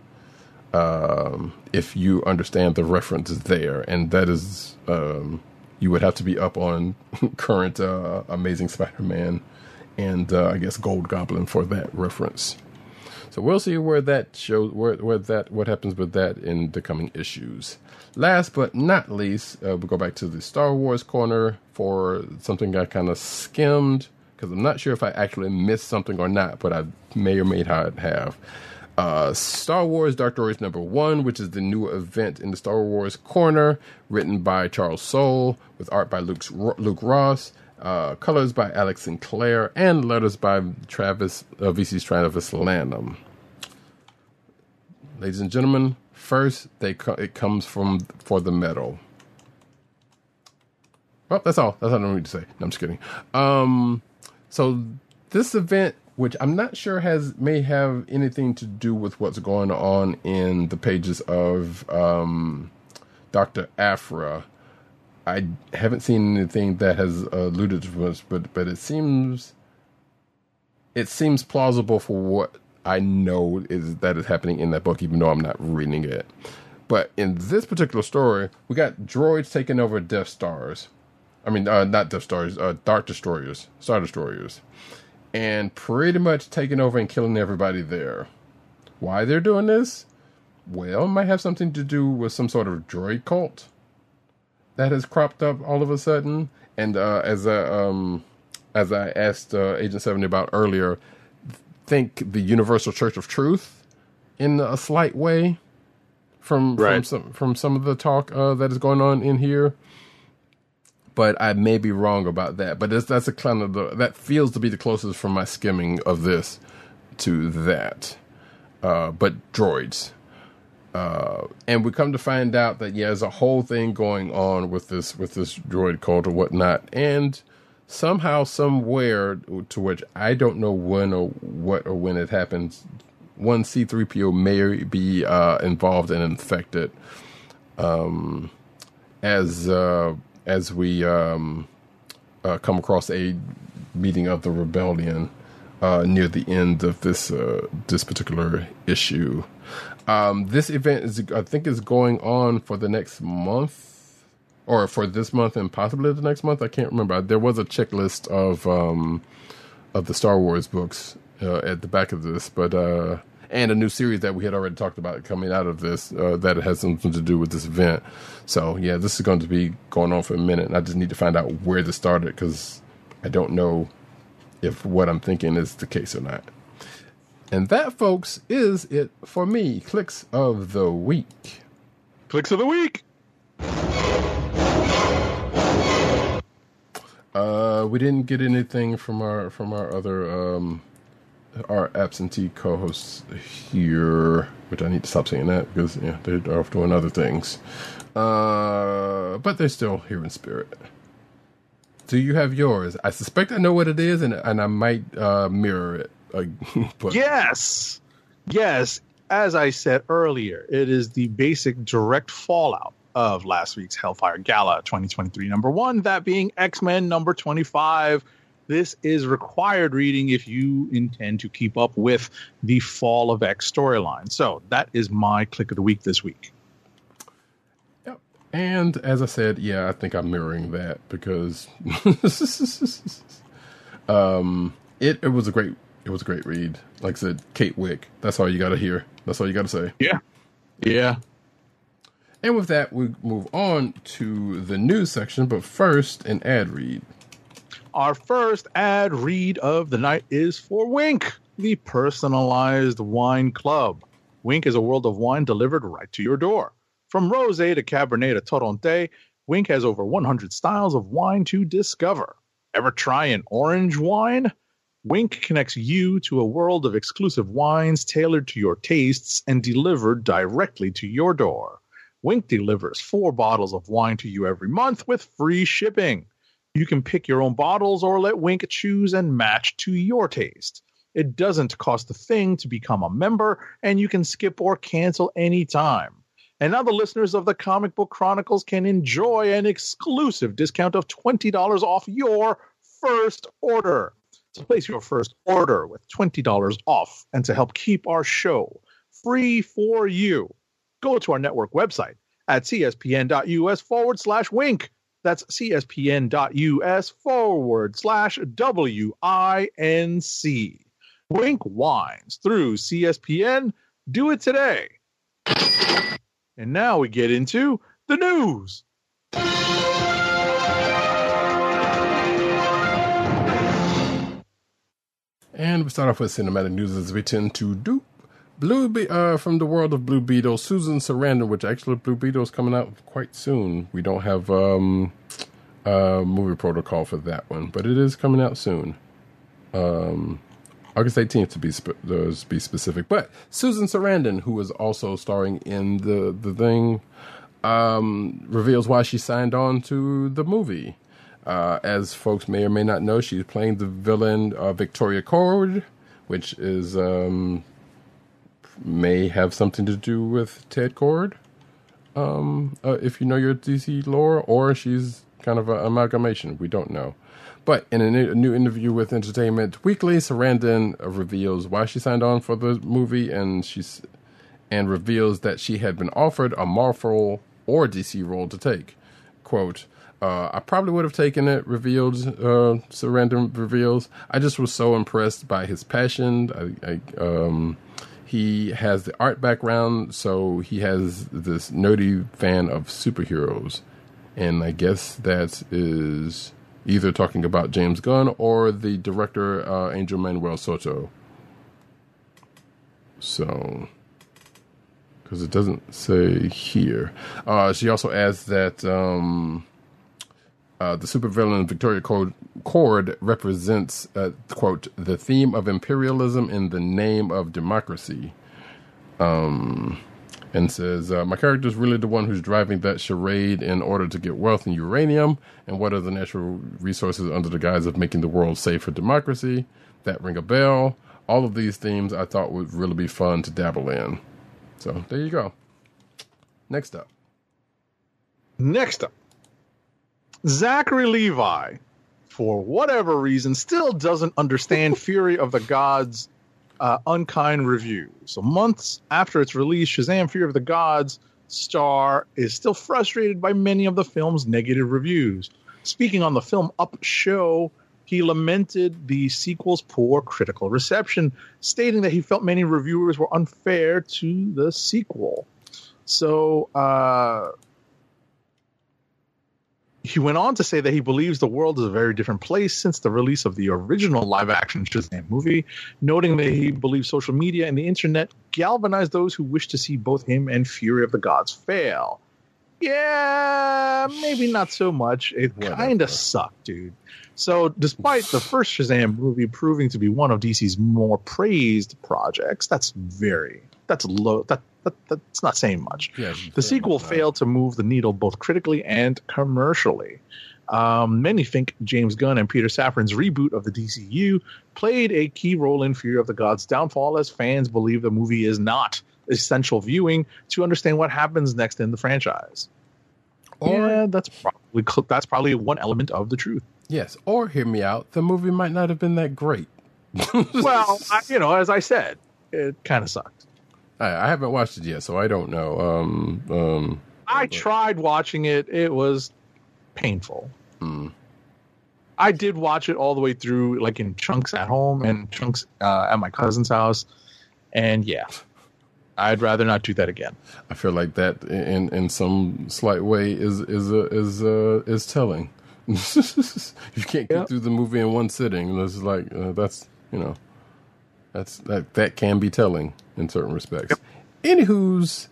um, if you understand the reference there. And that is um, you would have to be up on current uh, amazing spider-man and uh, i guess gold goblin for that reference so we'll see where that shows where where that what happens with that in the coming issues. Last but not least, uh, we'll go back to the Star Wars corner for something I kind of skimmed because I'm not sure if I actually missed something or not, but I may or may not have. Uh, Star Wars Dark Droids number one, which is the new event in the Star Wars corner, written by Charles Soule with art by Luke, Luke Ross. Uh, colors by Alex Sinclair and letters by Travis uh, VC's Travis Lanham. Ladies and gentlemen, first they co- it comes from for the metal. Well, that's all. That's all I need to say. No, I'm just kidding. Um, so this event, which I'm not sure has may have anything to do with what's going on in the pages of um, Doctor Aphra. I haven't seen anything that has alluded to this, but but it seems it seems plausible for what I know is that is happening in that book, even though I'm not reading it. But in this particular story, we got droids taking over Death Stars. I mean, uh, not Death Stars, uh, Dark Destroyers, Star Destroyers, and pretty much taking over and killing everybody there. Why they're doing this? Well, it might have something to do with some sort of droid cult that has cropped up all of a sudden. And uh, as I, um, as I asked uh, Agent Seventy about earlier, think the Universal Church of Truth in a slight way from from some from some of the talk uh, that is going on in here. But I may be wrong about that. But that's that's a kind of the that feels to be the closest from my skimming of this to that. Uh, but droids. Uh, and we come to find out that yeah, there's a whole thing going on with this with this droid cult or whatnot, and somehow, somewhere, to which I don't know when or what or when it happens, one C3PO may be uh, involved and infected. Um, as uh, as we um, uh, come across a meeting of the rebellion uh, near the end of this this particular issue. Um, this event is, I think, is going on for the next month, or for this month and possibly the next month. I can't remember. There was a checklist of um, of the Star Wars books uh, at the back of this, but uh, and a new series that we had already talked about coming out of this uh, that has something to do with this event. So yeah, this is going to be going on for a minute, and I just need to find out where this started because I don't know if what I'm thinking is the case or not. And that, folks, is it for me. Kliqs of the week. Kliqs of the week. Uh, we didn't get anything from our from our other um, our absentee co-hosts here, which I need to stop saying that because yeah, they're off doing other things. Uh, but they're still here in spirit. Do you have yours? I suspect I know what it is, and and I might uh, mirror it. But Yes. Yes. As I said earlier, it is the basic direct fallout of last week's Hellfire Gala 2023 number one, that being X Men number 25. This is required reading if you intend to keep up with the Fall of X storyline. So that is my kliq of the week this week. Yep. And as I said, yeah, I think I'm mirroring that because um it, it was a great it was a great read. Like I said, Kate Wick. That's all you gotta hear. That's all you gotta say. Yeah. Yeah. And with that, we move on to the news section, but first, an ad read. Our first ad read of the night is for Winc, the personalized wine club. Winc is a world of wine delivered right to your door. From rosé to cabernet to torronté, Winc has over 100 styles of wine to discover. Ever try an orange wine? Winc connects you to a world of exclusive wines tailored to your tastes and delivered directly to your door. Winc delivers four bottles of wine to you every month with free shipping. You can pick your own bottles or let Winc choose and match to your taste. It doesn't cost a thing to become a member, and you can skip or cancel anytime. And now the listeners of the Comic Book Chronicles can enjoy an exclusive discount of $20 off your first order. To place your first order with $20 off and to help keep our show free for you, go to our network website at cspn.us forward slash winc. That's cspn.us forward slash W I N C. Winc Wines through CSPN. Do it today. And now we get into the news. And we start off with cinematic news as we tend to do. Blue Be- uh, from the world of Blue Beetle, Susan Sarandon, which actually Blue Beetle is coming out quite soon. We don't have um, movie protocol for that one, but it is coming out soon. Um, August 18th to be sp- uh, to be specific. But Susan Sarandon, who is also starring in the the thing, um, reveals why she signed on to the movie. Uh, as folks may or may not know, she's playing the villain uh, Victoria Kord, which is um, may have something to do with Ted Kord. Um, uh, if you know your DC lore, or she's kind of an amalgamation. We don't know. But in a new, interview with Entertainment Weekly, Sarandon reveals why she signed on for the movie, and she's and reveals that she had been offered a Marvel or DC role to take. Quote, uh, I probably would have taken it, revealed, uh, Sarandon reveals. I just was so impressed by his passion. I, I, um, he has the art background, so he has this nerdy fan of superheroes. And I guess that is either talking about James Gunn or the director, uh, Angel Manuel Soto. So, because it doesn't say here. Uh, she also adds that um, uh, the supervillain Victoria Kord, Kord represents, uh, quote, the theme of imperialism in the name of democracy. Um, and says, uh, My character is really the one who's driving that charade in order to get wealth and uranium and what are the natural resources under the guise of making the world safe for democracy. That ring a bell. All of these themes I thought would really be fun to dabble in. So there you go. Next up. Next up, Zachary Levi, for whatever reason, still doesn't understand Fury of the Gods' uh, unkind review. So, months after its release, Shazam Fury of the Gods star is still frustrated by many of the film's negative reviews. Speaking on the Film Up show, he lamented the sequel's poor critical reception, stating that he felt many reviewers were unfair to the sequel. So, uh, he went on to say that he believes the world is a very different place since the release of the original live action Shazam movie, noting that he believes social media and the internet galvanized those who wish to see both him and Fury of the Gods fail. Yeah, maybe not so much. It kind of sucked, dude. So, despite the first Shazam movie proving to be one of DC's more praised projects, that's very that's low. That, that that's not saying much. Yeah, The sequel failed to move the needle both critically and commercially. Um, many think James Gunn and Peter Safran's reboot of the DCU played a key role in Fury of the Gods' downfall, as fans believe the movie is not essential viewing to understand what happens next in the franchise. Or- yeah, that's probably that's probably one element of the truth. Yes, or hear me out. The movie might not have been that great. Well, I, you know, as I said, it kind of sucked. I, I haven't watched it yet, so I don't know. Um, um, I tried watching it. It was painful. I did watch it all the way through, like in chunks at home and chunks uh, at my cousin's house. And yeah, I'd rather not do that again. I feel like that in in some slight way is is uh, is uh, is telling. you can't get Yeah. through the movie in one sitting. This is like uh, that's you know that's that that can be telling in certain respects. Anywho's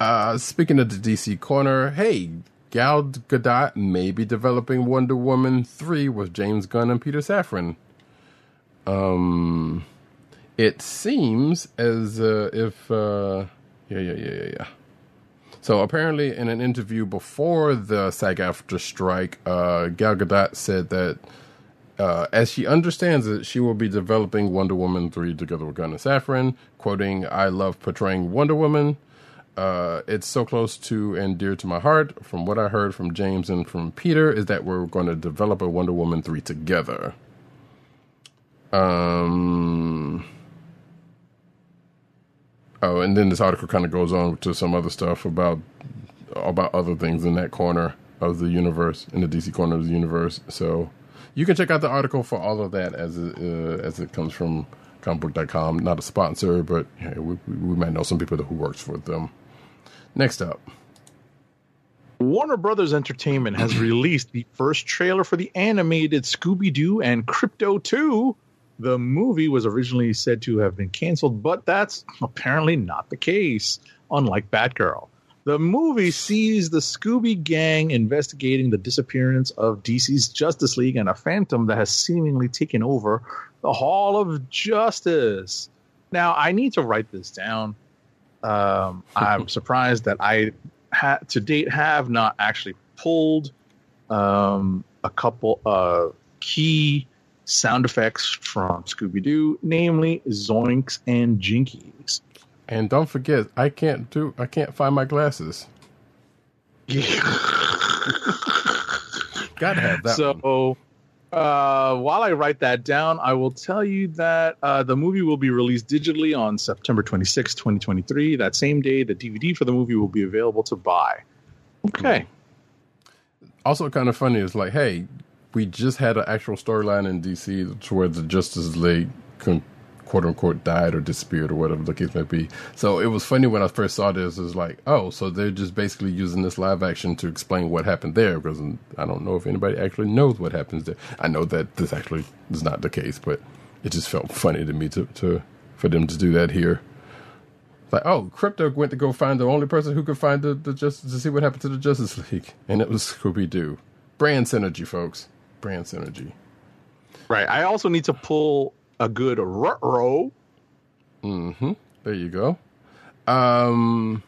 uh, speaking of the DC corner, hey, Gal Gadot may be developing Wonder Woman three with James Gunn and Peter Safran. Um, it seems as uh, if uh, yeah yeah yeah yeah yeah. So apparently, in an interview before the SAG-AFTRA strike, uh, Gal Gadot said that uh, as she understands it, she will be developing Wonder Woman 3 together with Gunn and Safran, quoting, I love portraying Wonder Woman. Uh, it's so close to and dear to my heart. From what I heard from James and from Peter, is that we're going to develop a Wonder Woman 3 together. Um. Oh, and then this article kind of goes on to some other stuff about about other things in that corner of the universe, in the DC corner of the universe. So you can check out the article for all of that as it, uh, as it comes from comicbook.com. Not a sponsor, but hey, we, we might know some people who works for them. Next up, Warner Brothers Entertainment has released the first trailer for the animated Scooby Doo and Krypto 2. The movie was originally said to have been canceled, but that's apparently not the case, unlike Batgirl. The movie sees the Scooby Gang investigating the disappearance of DC's Justice League and a phantom that has seemingly taken over the Hall of Justice. Now, I need to write this down. Um, I'm surprised that I ha- to date have not actually pulled um, a couple of key sound effects from Scooby Doo, namely Zoinks and Jinkies. And don't forget, I can't do, I can't find my glasses. Yeah. Gotta have that. one. so, uh, while I write that down, I will tell you that uh, the movie will be released digitally on September 26, 2023. That same day, the DVD for the movie will be available to buy. Okay. also kind of funny is like, hey, we just had an actual storyline in DC to where the Justice League con- quote unquote died or disappeared or whatever the case may be. So it was funny when I first saw this. It was like, oh, so they're just basically using this live action to explain what happened there because I don't know if anybody actually knows what happens there. I know that this actually is not the case, but it just felt funny to me to, to for them to do that here. Like, oh, Krypto went to go find the only person who could find the, the Justice to see what happened to the Justice League, and it was Scooby Doo. Brand synergy, folks. Brand synergy. Right. I also need to pull a good row. Mm-hmm. There you go. Um,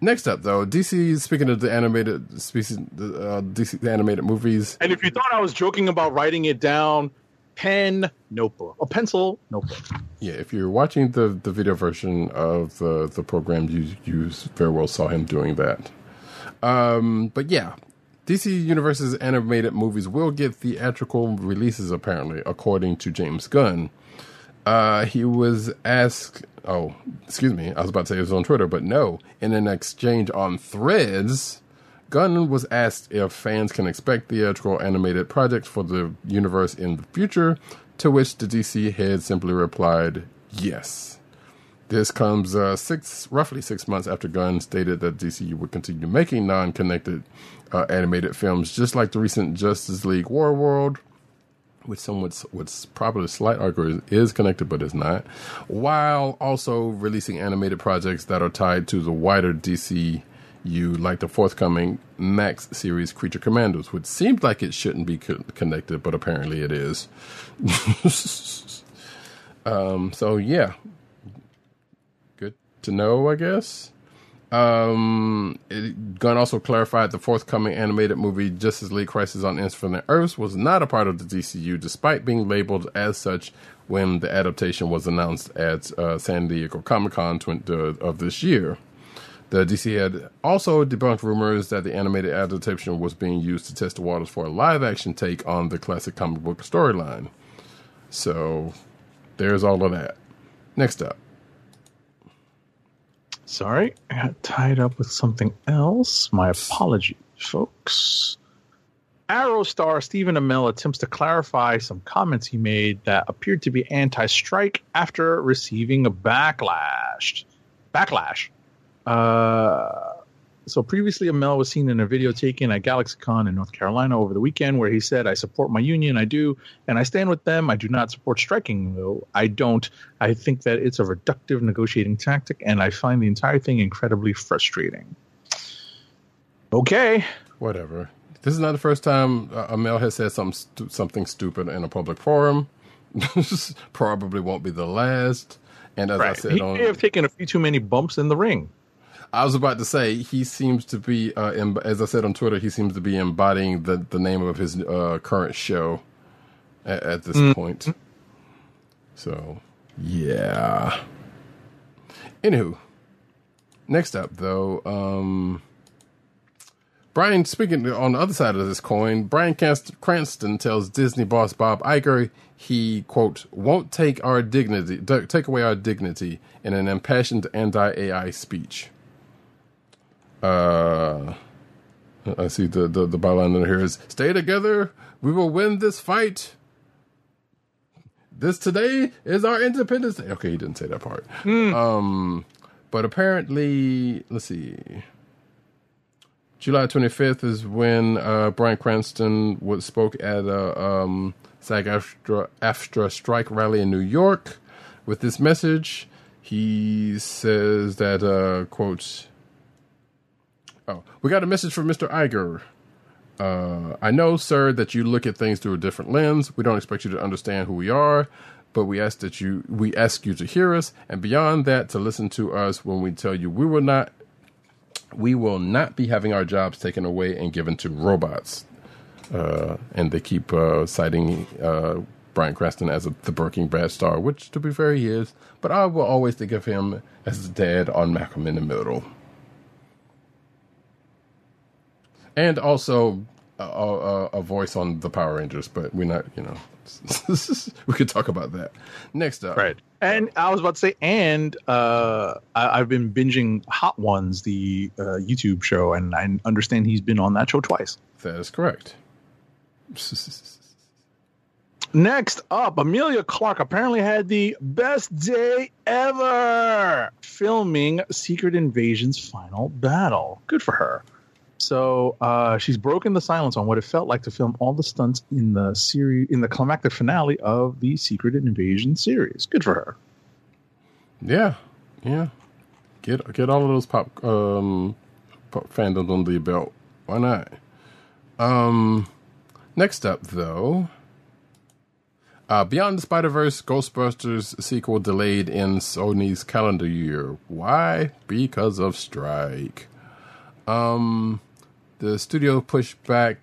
next up, though, DC. Speaking of the animated species, the uh, DC the animated movies. And if you thought I was joking about writing it down, pen, notebook, a pencil, notebook. Yeah, if you're watching the the video version of the the program, you you very well saw him doing that. Um, but yeah, DC Universe's animated movies will get theatrical releases apparently, according to James Gunn. Uh, he was asked. Oh, excuse me. I was about to say it was on Twitter, but no. In an exchange on Threads, Gunn was asked if fans can expect theatrical animated projects for the universe in the future, to which the DC head simply replied, "Yes." This comes uh, six, roughly six months after Gunn stated that DC would continue making non-connected uh, animated films, just like the recent Justice League War World, which some would, would probably slight argue is connected, but is not, while also releasing animated projects that are tied to the wider DCU, like the forthcoming Max series Creature Commandos, which seems like it shouldn't be co- connected, but apparently it is. um, so yeah, good to know, I guess. Um, Gunn also clarified the forthcoming animated movie Justice League Crisis on Infinite Earths was not a part of the DCU, despite being labeled as such when the adaptation was announced at uh, San Diego Comic Con of this year. The DC had also debunked rumors that the animated adaptation was being used to test the waters for a live action take on the classic comic book storyline. So there's all of that. Next up. Sorry, I got tied up with something else. My apologies, folks. Arrow star Stephen Amell attempts to clarify some comments he made that appeared to be anti strike after receiving a backlash. Backlash. Uh, so previously, Amell was seen in a video taken at GalaxyCon in North Carolina over the weekend, where he said, "I support my union, I do, and I stand with them. I do not support striking, though. I don't. I think that it's a reductive negotiating tactic, and I find the entire thing incredibly frustrating." Okay, Whatever. This is not the first time uh, Amell has said something stu- something stupid in a public forum. Probably won't be the last. And as I said He on, may have taken a few too many bumps in the ring. I was about to say he seems to be, uh, em- as I said on Twitter, he seems to be embodying the the name of his uh, current show at, at this point. So, yeah. Anywho, next up though, um, Brian. Speaking on the other side of this coin, Brian Cast- Cranston tells Disney boss Bob Iger he quote won't take our dignity, take away our dignity in an impassioned anti AI speech. Uh, I see the, the, the byline in here is stay together. We will win this fight. This today is our Independence Day. Okay, he didn't say that part. Um, but apparently, let's see. July 25th is when uh, Brian Cranston would spoke at a um, SAG AFTRA strike rally in New York. With this message, he says that, uh, quote, Oh, we got a message from Mr. Iger. Uh, I know, sir, that you look at things through a different lens. We don't expect you to understand who we are, but we ask that you we ask you to hear us, and beyond that, to listen to us when we tell you we will not we will not be having our jobs taken away and given to robots. Uh, and they keep uh, citing uh, Brian Cranston as a, the Breaking Bad star, which, to be fair, he is. But I will always think of him as his dad on Malcolm in the Middle. And also a, a, a voice on the Power Rangers, but we're not, you know, we could talk about that next up. Right. And I was about to say, and uh, I, I've been binging Hot Ones, the uh, YouTube show, and I understand he's been on that show twice. That is correct. Next up, Emilia Clarke apparently had the best day ever filming Secret Invasion's final battle. Good for her. So uh, she's broken the silence on what it felt like to film all the stunts in the series, in the climactic finale of the Secret Invasion series. Good for her. Yeah, yeah. Get get all of those pop um pop fandoms under your belt. Why not? Um, next up though, uh, Beyond the Spider Verse Ghostbusters sequel delayed in Sony's calendar year. Why? Because of strike. Um, the studio pushed back.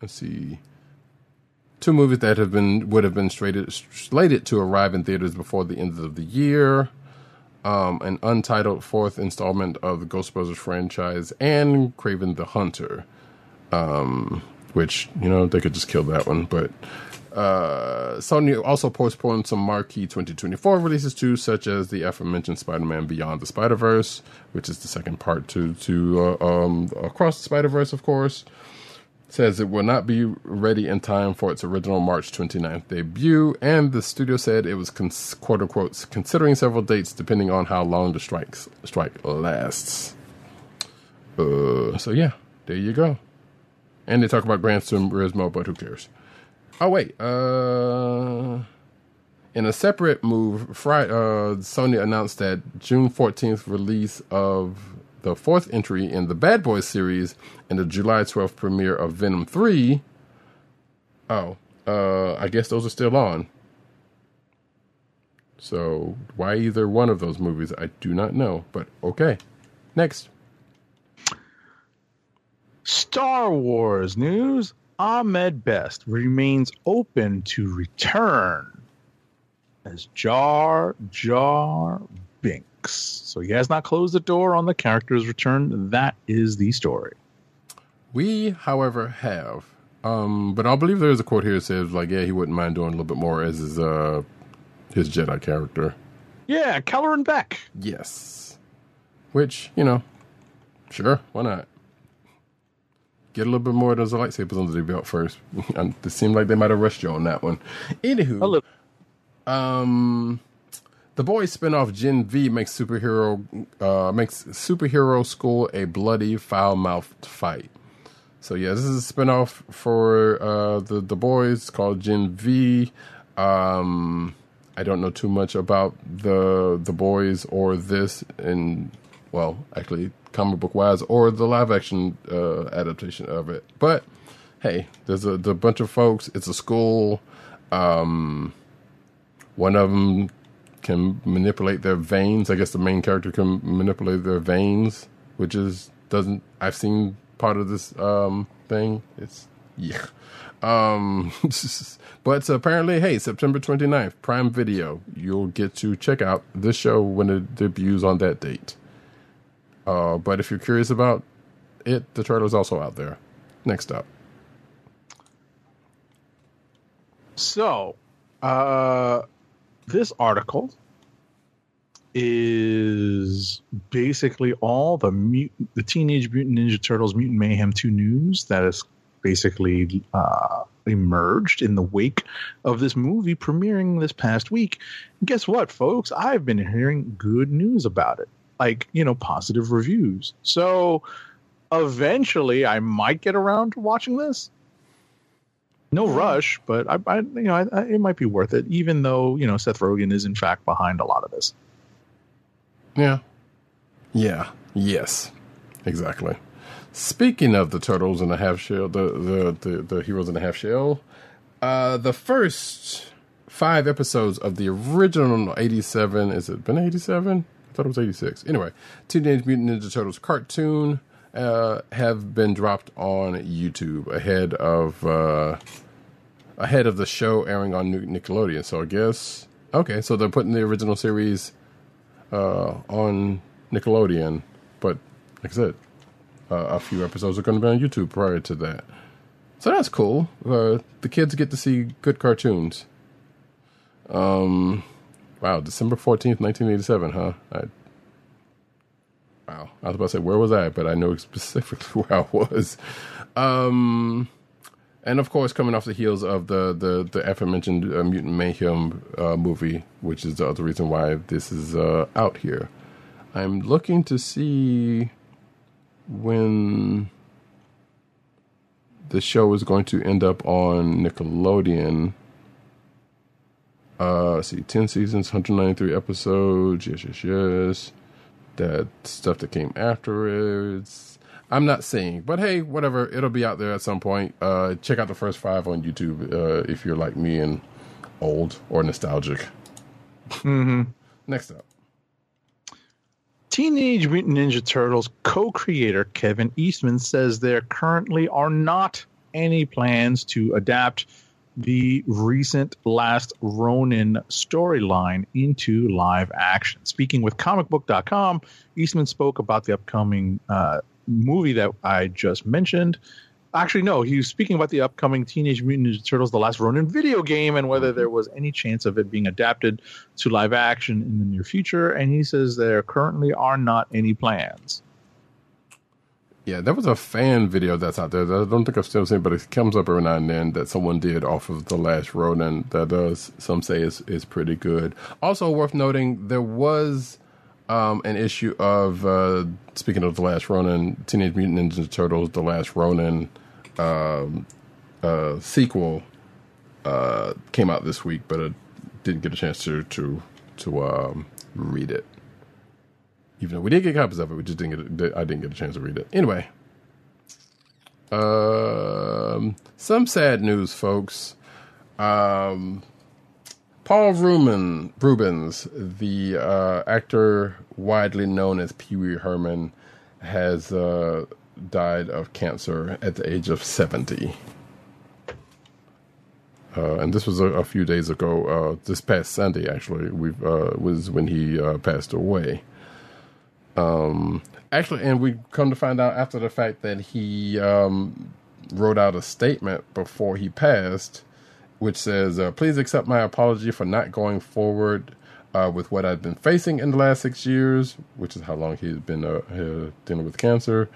Let's see. Two movies that have been would have been slated slated to arrive in theaters before the end of the year. Um, an untitled fourth installment of the Ghostbusters franchise and Kraven the Hunter. Um, which you know they could just kill that one, but uh, Sony also postponed some marquee 2024 releases too, such as the aforementioned Spider-Man Beyond the Spider-Verse, which is the second part to to uh, um, Across the Spider-Verse, of course. Says it will not be ready in time for its original March 29th debut, and the studio said it was cons- quote unquote considering several dates depending on how long the strikes strike lasts. Uh, so yeah, there you go. And they talk about Gran Turismo, but who cares? Oh wait, uh, in a separate move, Friday, uh, Sony announced that June 14th release of the fourth entry in the Bad Boys series and the July 12th premiere of Venom 3. Oh, uh, I guess those are still on. So why either one of those movies, I do not know. But okay, next. Star Wars news. Ahmed Best remains open to return as Jar Jar Binks. So he has not closed the door on the character's return. That is the story. We, however, have. Um, but I believe there's a quote here that says, like, yeah, he wouldn't mind doing a little bit more as his uh his Jedi character. Yeah, Kelleran Beq. Yes. Which, you know, sure, why not? Get a little bit more of those lightsabers under their belt first. And it seemed like they might have rushed you on that one. Anywho, um, The Boys spinoff Gen V makes superhero uh, makes superhero school a bloody foul mouthed fight. So yeah, this is a spinoff for uh, the the Boys called Gen V. Um, I don't know too much about the the Boys or this, and well, actually, comic book wise, or the live action uh, adaptation of it. But hey, there's a, the bunch of folks. It's a school. Um, one of them can manipulate their veins. I guess the main character can manipulate their veins, which is doesn't. I've seen part of this um, thing. It's yeah. Um, but apparently, hey, September 29th, Prime Video. You'll get to check out this show when it debuts on that date. Uh, but if you're curious about it, the trailer is also out there. Next up. So, uh, this article is basically all the mut- the Teenage Mutant Ninja Turtles Mutant Mayhem 2 news that is basically uh, emerged in the wake of this movie premiering this past week. And guess what, folks? I've been hearing good news about it, like, you know, positive reviews. So eventually I might get around to watching this. No rush, but I, I you know, I, I, it might be worth it, even though you know Seth Rogen is in fact behind a lot of this. Yeah. Yeah. Yes. Exactly. Speaking of the turtles and the half shell, the the the, the heroes in the half shell, uh, the first five episodes of the original '87 is it been '87? I thought it was '86. Anyway, Teenage Mutant Ninja Turtles cartoon uh, have been dropped on YouTube ahead of uh, ahead of the show airing on Nickelodeon. So I guess okay, so they're putting the original series uh, on Nickelodeon, but like I said, uh, a few episodes are going to be on YouTube prior to that. So that's cool. Uh, the kids get to see good cartoons. Um, wow, December fourteenth, nineteen eighty-seven, huh? I, wow, I was about to say where was I, but I know specifically where I was. Um, and of course, coming off the heels of the the the aforementioned uh, Mutant Mayhem uh, movie, which is the other reason why this is uh, out here. I'm looking to see when the show is going to end up on Nickelodeon. Uh, let's see, 10 seasons, 193 episodes. Yes, yes, yes. That stuff that came afterwards. I'm not saying, but hey, whatever. It'll be out there at some point. Uh, check out the first five on YouTube uh, if you're like me and old or nostalgic. Mm-hmm. Next up. Teenage Mutant Ninja Turtles co creator Kevin Eastman says there currently are not any plans to adapt the recent Last Ronin storyline into live action. Speaking with comicbook.com, Eastman spoke about the upcoming uh, movie that I just mentioned. Actually, no, he was speaking about the upcoming Teenage Mutant Ninja Turtles The Last Ronin video game and whether there was any chance of it being adapted to live action in the near future. And he says there currently are not any plans. Yeah, there was a fan video that's out there. That I don't think I've still seen, but it comes up every now and then that someone did off of the last Ronin. That does some say is is pretty good. Also worth noting, there was um, an issue of uh, speaking of the last Ronin, Teenage Mutant Ninja Turtles: The Last Ronin um, uh, sequel uh, came out this week, but I didn't get a chance to to to um, read it. Even though we did get copies of it, we just didn't get. I didn't get a chance to read it. Anyway, um, some sad news, folks. Um, Paul Rubin, Reubens, the uh, actor widely known as Pee Wee Herman, has uh, died of cancer at the age of 70. Uh, and this was a, a few days ago, uh, this past Sunday, actually, we uh, was when he uh, passed away. Um, actually, and we come to find out after the fact that he um, wrote out a statement before he passed which says, uh, Please accept my apology for not going forward uh, with what I've been facing in the last six years, which is how long he's been uh, dealing with cancer.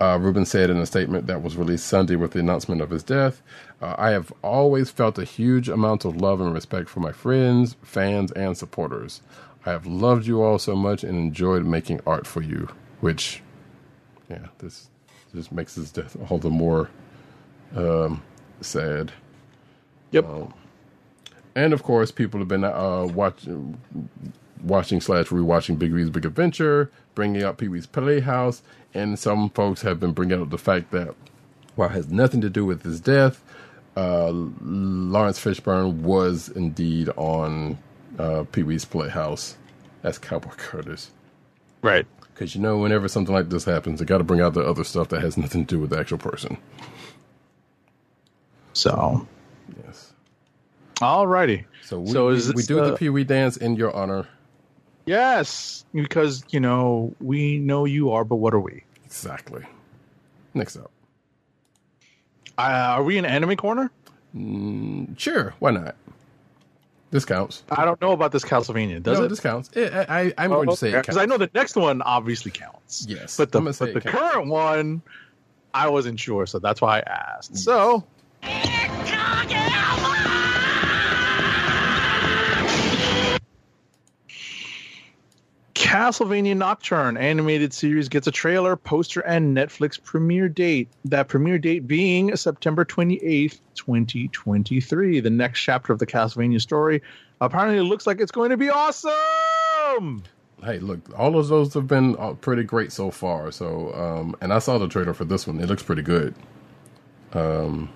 Uh, Rubin said in a statement that was released Sunday with the announcement of his death uh, I have always felt a huge amount of love and respect for my friends, fans, and supporters. I have loved you all so much and enjoyed making art for you. Which, yeah, this just makes his death all the more um, sad. Yep. And of course, people have been uh, watching, watching slash rewatching Big Reed's Big Adventure, bringing up Pee Wee's Playhouse, and some folks have been bringing up the fact that while it has nothing to do with his death, uh, Laurence Fishburne was indeed on uh, Pee Wee's Playhouse as Cowboy Curtis. Right. Because you know, whenever something like this happens, they got to bring out the other stuff that has nothing to do with the actual person. So, Yes. alrighty. So we, So we, is we this, do the uh, Pee Wee dance in your honor. Yes, because you know we know you are, but what are we? Exactly. Next up. Uh, are we in anime corner? Sure, why not? This counts. I don't know about this Castlevania. Does no, it? this counts. I, I, I'm going to oh, say it because I know the next one obviously counts. Yes, but the, I'm say but the current one, I wasn't sure, so that's why I asked. Mm. So, Castlevania Nocturne animated series gets a trailer, poster, and Netflix premiere date. That premiere date being September 28th, 2023. The next chapter of the Castlevania story apparently it looks like it's going to be awesome. Hey, look, all of those have been uh, pretty great so far. So, um, and I saw the trailer for this one. It looks pretty good. Um,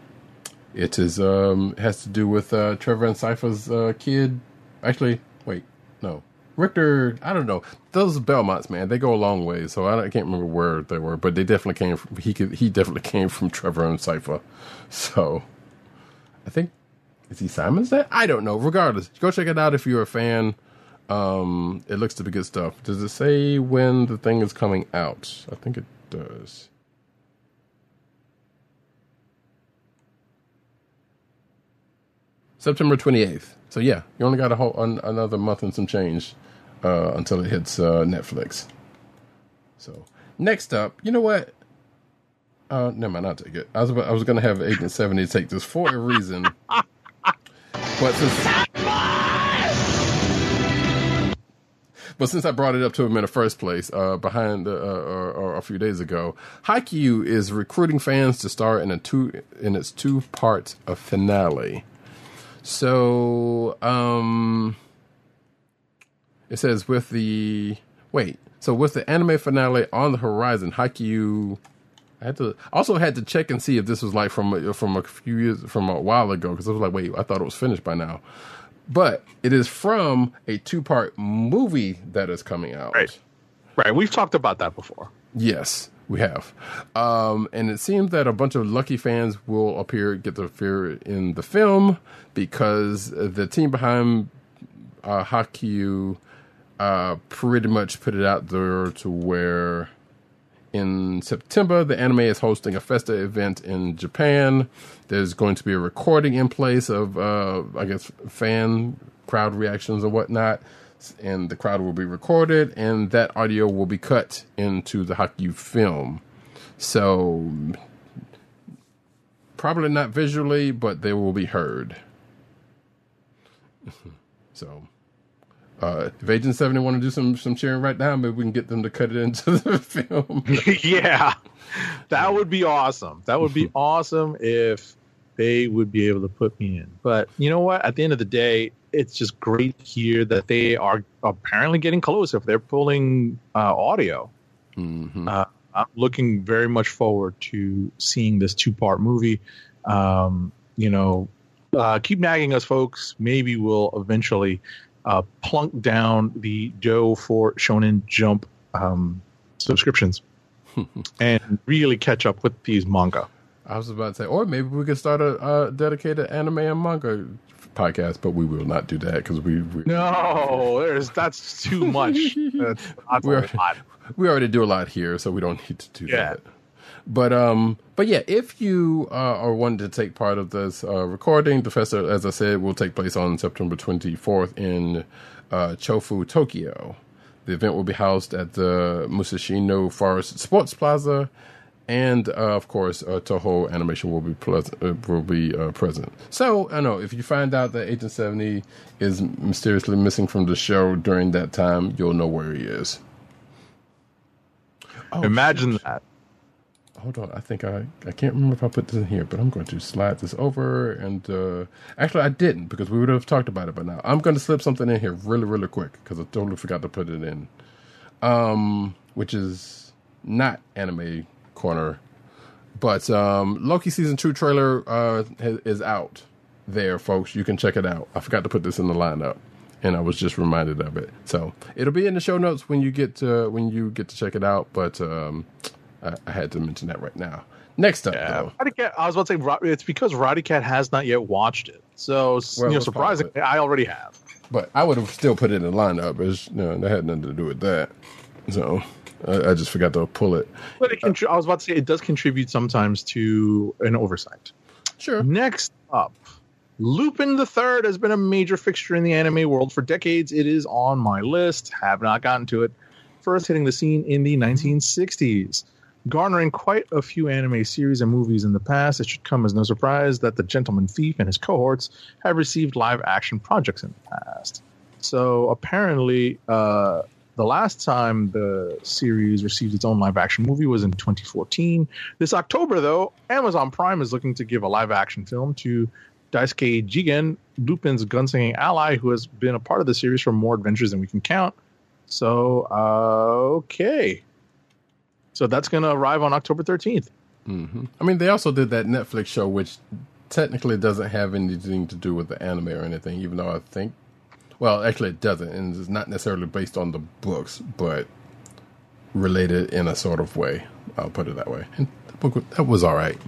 it is um has to do with uh, Trevor and Sypha's uh, kid. Actually, wait, no, Richter. I don't know. Those Belmonts, man, they go a long way. So I, I can't remember where they were, but they definitely came. From, he could. He definitely came from Trevor and Sypha. So, I think is he Simon's dad? I don't know. Regardless, go check it out if you're a fan. Um, it looks to be good stuff. Does it say when the thing is coming out? I think it does. September 28th. So yeah, you only got a whole an, another month and some change uh, until it hits uh, Netflix. So next up, you know what? Uh, never mind, I'll take it. I was about, I was to have Agent 70 take this for a reason, but since but since I brought it up to him in the first place, uh, behind uh, or, or a few days ago, Haikyuu is recruiting fans to star in a two in its two part of finale. So, um, it says with the wait, so with the anime finale on the horizon, Haikyuu. I had to also had to check and see if this was like from from a few years from a while ago because I was like, wait, I thought it was finished by now. But it is from a two part movie that is coming out. Right. Right. We've talked about that before. Yes, we have. Um, and it seems that a bunch of lucky fans will appear, get to appear in the film because the team behind uh, Haikyuu uh, pretty much put it out there to where in September the anime is hosting a festa event in Japan. There's going to be a recording in place of, uh, I guess, fan crowd reactions or whatnot and the crowd will be recorded, and that audio will be cut into the Haikyuu film. So, probably not visually, but they will be heard. so, uh, if Agent Seventy want to do some some cheering right now, maybe we can get them to cut it into the film. yeah. That would be awesome. That would be awesome if they would be able to put me in. But you know what? At the end of the day, it's just great to hear that they are apparently getting close if they're pulling uh, audio. Uh, I'm looking very much forward to seeing this two part movie. Um, you know, uh, keep nagging us, folks. Maybe we'll eventually uh, plunk down the dough for Shonen Jump um, subscriptions and really catch up with these manga. I was about to say, or maybe we could start a, uh dedicated anime and manga podcast, but we will not do that because we we, No, there's that's too much. That's, that's We're- a lot. we already do a lot here, so we don't need to do Yeah. that. But um, but yeah, if you uh, are wanting to take part of this uh, recording, the festival, as I said, will take place on September 24th in uh, Chofu, Tokyo. The event will be housed at the Musashino Forest Sports Plaza, and uh, of course, uh, Toho Animation will be pleasant, uh, will be uh, present. So I know if you find out that Agent Seventy is mysteriously missing from the show during that time, you'll know where he is. Oh, Imagine that. Hold on, I think I I can't remember if I put this in here, but I'm going to slide this over. And uh, actually, I didn't because we would have talked about it. But now I'm going to slip something in here really, really quick because I totally forgot to put it in. Um, which is not anime corner, but um, Loki season two trailer uh is out there, folks. You can check it out. I forgot to put this in the lineup, and I was just reminded of it. So it'll be in the show notes when you get to when you get to check it out. But um, I, I had to mention that right now. Next up, Yeah, though. Roddykat, I was about to say it's because Roddykat has not yet watched it. So Well, you know, surprisingly, it. I already have. But I would have still put it in the lineup. It's, you know, that had nothing to do with that. So I, I just forgot to pull it. But it contri- I was about to say it does contribute sometimes to an oversight. Sure. Next up, Lupin the Third has been a major fixture in the anime world for decades. It is on my list. Have not gotten to it. First hitting the scene in the 1960s, garnering quite a few anime series and movies in the past. It should come as no surprise that the Gentleman Thief and his cohorts have received live action projects in the past. So apparently, uh, the last time the series received its own live action movie was in 2014. This October, though, Amazon Prime is looking to give a live action film to Daisuke Jigen, Lupin's gunslinging ally, who has been a part of the series for more adventures than we can count. So, uh, okay. So that's going to arrive on October 13th. hmm I mean, they also did that Netflix show, which technically doesn't have anything to do with the anime or anything, even though I think, well, actually it doesn't, and it's not necessarily based on the books, but related in a sort of way. I'll put it that way. And that book that was all right.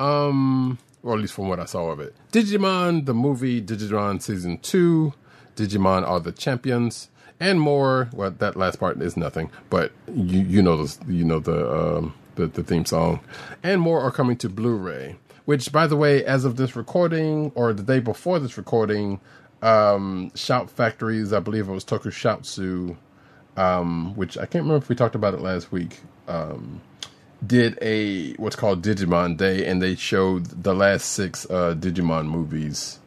Um, or at least from what I saw of it. Digimon, the movie, Digimon season two, Digimon are the champions, and more. Well, that last part is nothing, but you you know the you know the um, the, the theme song, and more are coming to Blu-ray. Which, by the way, as of this recording or the day before this recording, um, Shout Factories, I believe it was Tokusatsu, um, which I can't remember if we talked about it last week. Um, did a what's called Digimon Day, and they showed the last six uh, Digimon movies,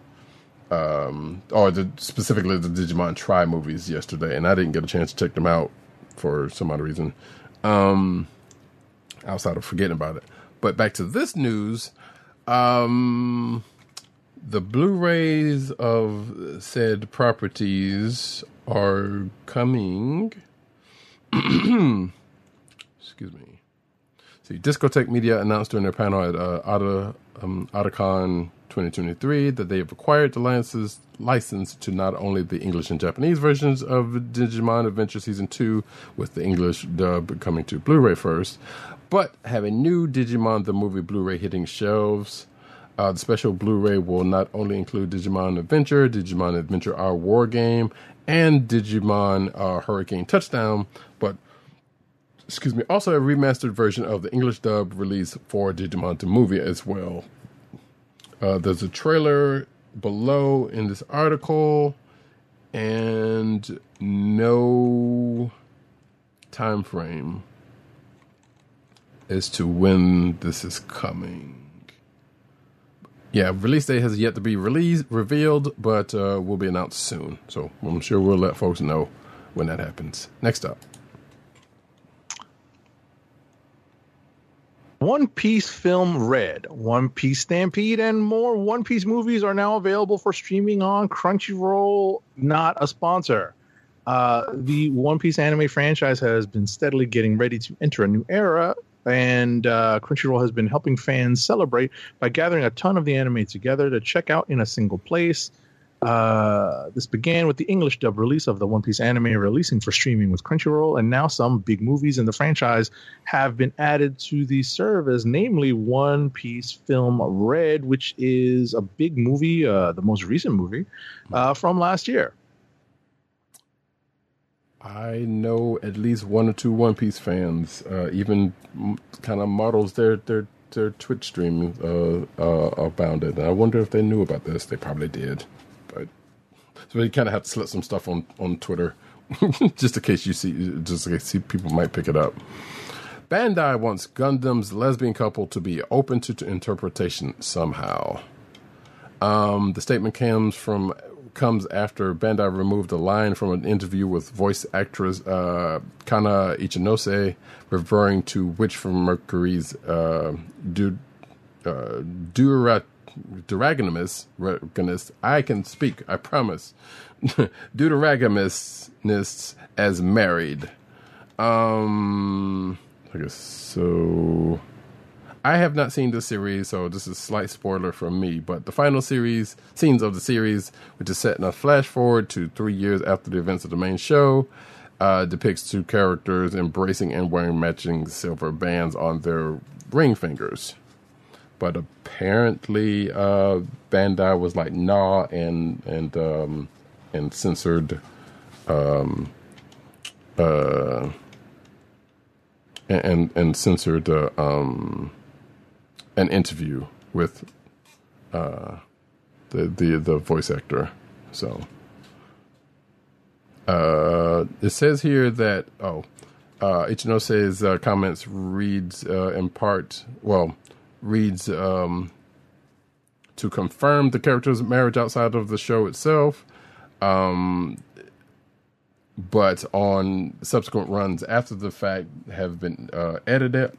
um, or the, specifically the Digimon Tri movies yesterday, and I didn't get a chance to check them out for some odd reason, um, outside of forgetting about it. But back to this news, um, the Blu-rays of said properties are coming. Excuse me. See, Discotek Media announced during their panel at uh, Otta, um, 2023 that they have acquired the license, license to not only the English and Japanese versions of Digimon Adventure Season 2, with the English dub coming to Blu ray first, but have a new Digimon the Movie Blu ray hitting shelves. Uh, the special Blu-ray will not only include Digimon Adventure, Digimon Adventure Our War Game, and Digimon uh, Hurricane Touchdown, but excuse me, also a remastered version of the English dub release for Digimon the movie as well. Uh, there's a trailer below in this article, and no time frame as to when this is coming. Yeah, release date has yet to be released, revealed, but uh, will be announced soon. So I'm sure we'll let folks know when that happens. Next up. One Piece Film Red, One Piece Stampede, and more One Piece movies are now available for streaming on Crunchyroll, not a sponsor. Uh, the One Piece anime franchise has been steadily getting ready to enter a new era, and uh, Crunchyroll has been helping fans celebrate by gathering a ton of the anime together to check out in a single place. Uh, this began with the English dub release of the One Piece anime releasing for streaming with Crunchyroll, and now some big movies in the franchise have been added to the service, namely One Piece Film Red, which is a big movie, uh, the most recent movie uh, from last year. I know at least one or two One Piece fans, uh, even kind of models their their their Twitch stream uh, uh, about it. And I wonder if they knew about this. They probably did, so we kind of have to slip some stuff on on Twitter, just in case you see, just in case people might pick it up. Bandai wants Gundam's lesbian couple to be open to, to interpretation somehow. Um, the statement comes from comes after Bandai removed a line from an interview with voice actress uh, Kana Ichinose, referring to Witch from Mercury's uh, du, uh, Duragonimus. I can speak, I promise. Deuteragamists as married. Um, I guess so. I have not seen this series, so this is slight spoiler from me. But the final series scenes of the series, which is set in a flash forward to three years after the events of the main show, uh, depicts two characters embracing and wearing matching silver bands on their ring fingers. But apparently, uh, Bandai was like, "Nah," and and um, and censored um, uh, and and censored uh, um, an interview with uh, the the the voice actor. So uh, it says here that oh, uh, Ichinose's uh, comments reads uh, in part well reads um, to confirm the character's marriage outside of the show itself. Um, but on subsequent runs after the fact have been uh, edited.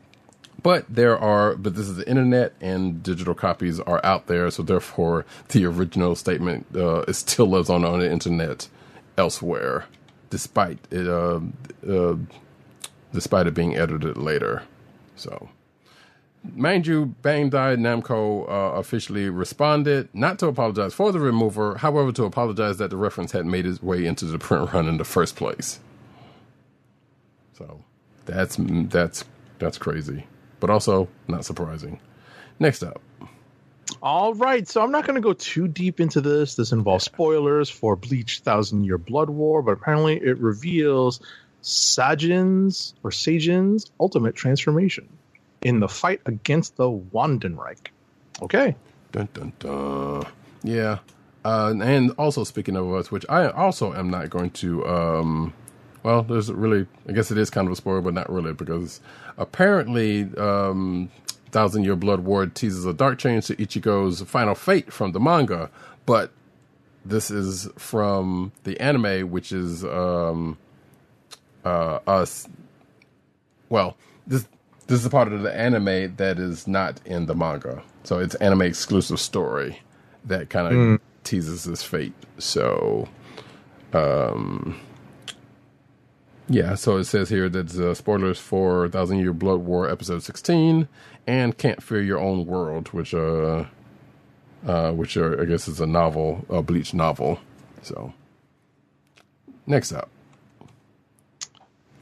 But there are, but this is the internet and digital copies are out there, so therefore the original statement uh, it still lives on on the internet elsewhere, despite it, uh, uh, despite it being edited later. So, mind you, Bandai Namco uh, officially responded not to apologize for the remover, however, to apologize that the reference had made its way into the print run in the first place. So, that's that's that's crazy, but also not surprising. Next up. All right, so I'm not going to go too deep into this. This involves spoilers for Bleach Thousand Year Blood War, but apparently it reveals Sajin's or Sajin's ultimate transformation in the fight against the Wandenreich. Okay. Dun dun dun. Yeah. Uh, and also speaking of us, which I also am not going to. Um, well, there's really, I guess it is kind of a spoiler, but not really, because apparently, um, Thousand Year Blood War teases a dark change to Ichigo's final fate from the manga, but this is from the anime, which is um, uh, us. Well, this this is a part of the anime that is not in the manga, so it's anime exclusive story that kind of teases his fate. So, um, yeah. So it says here that uh, spoilers for Thousand Year Blood War episode sixteen and Can't Fear Your Own World, which uh, uh, which are, I guess is a novel, a Bleach novel. So, next up.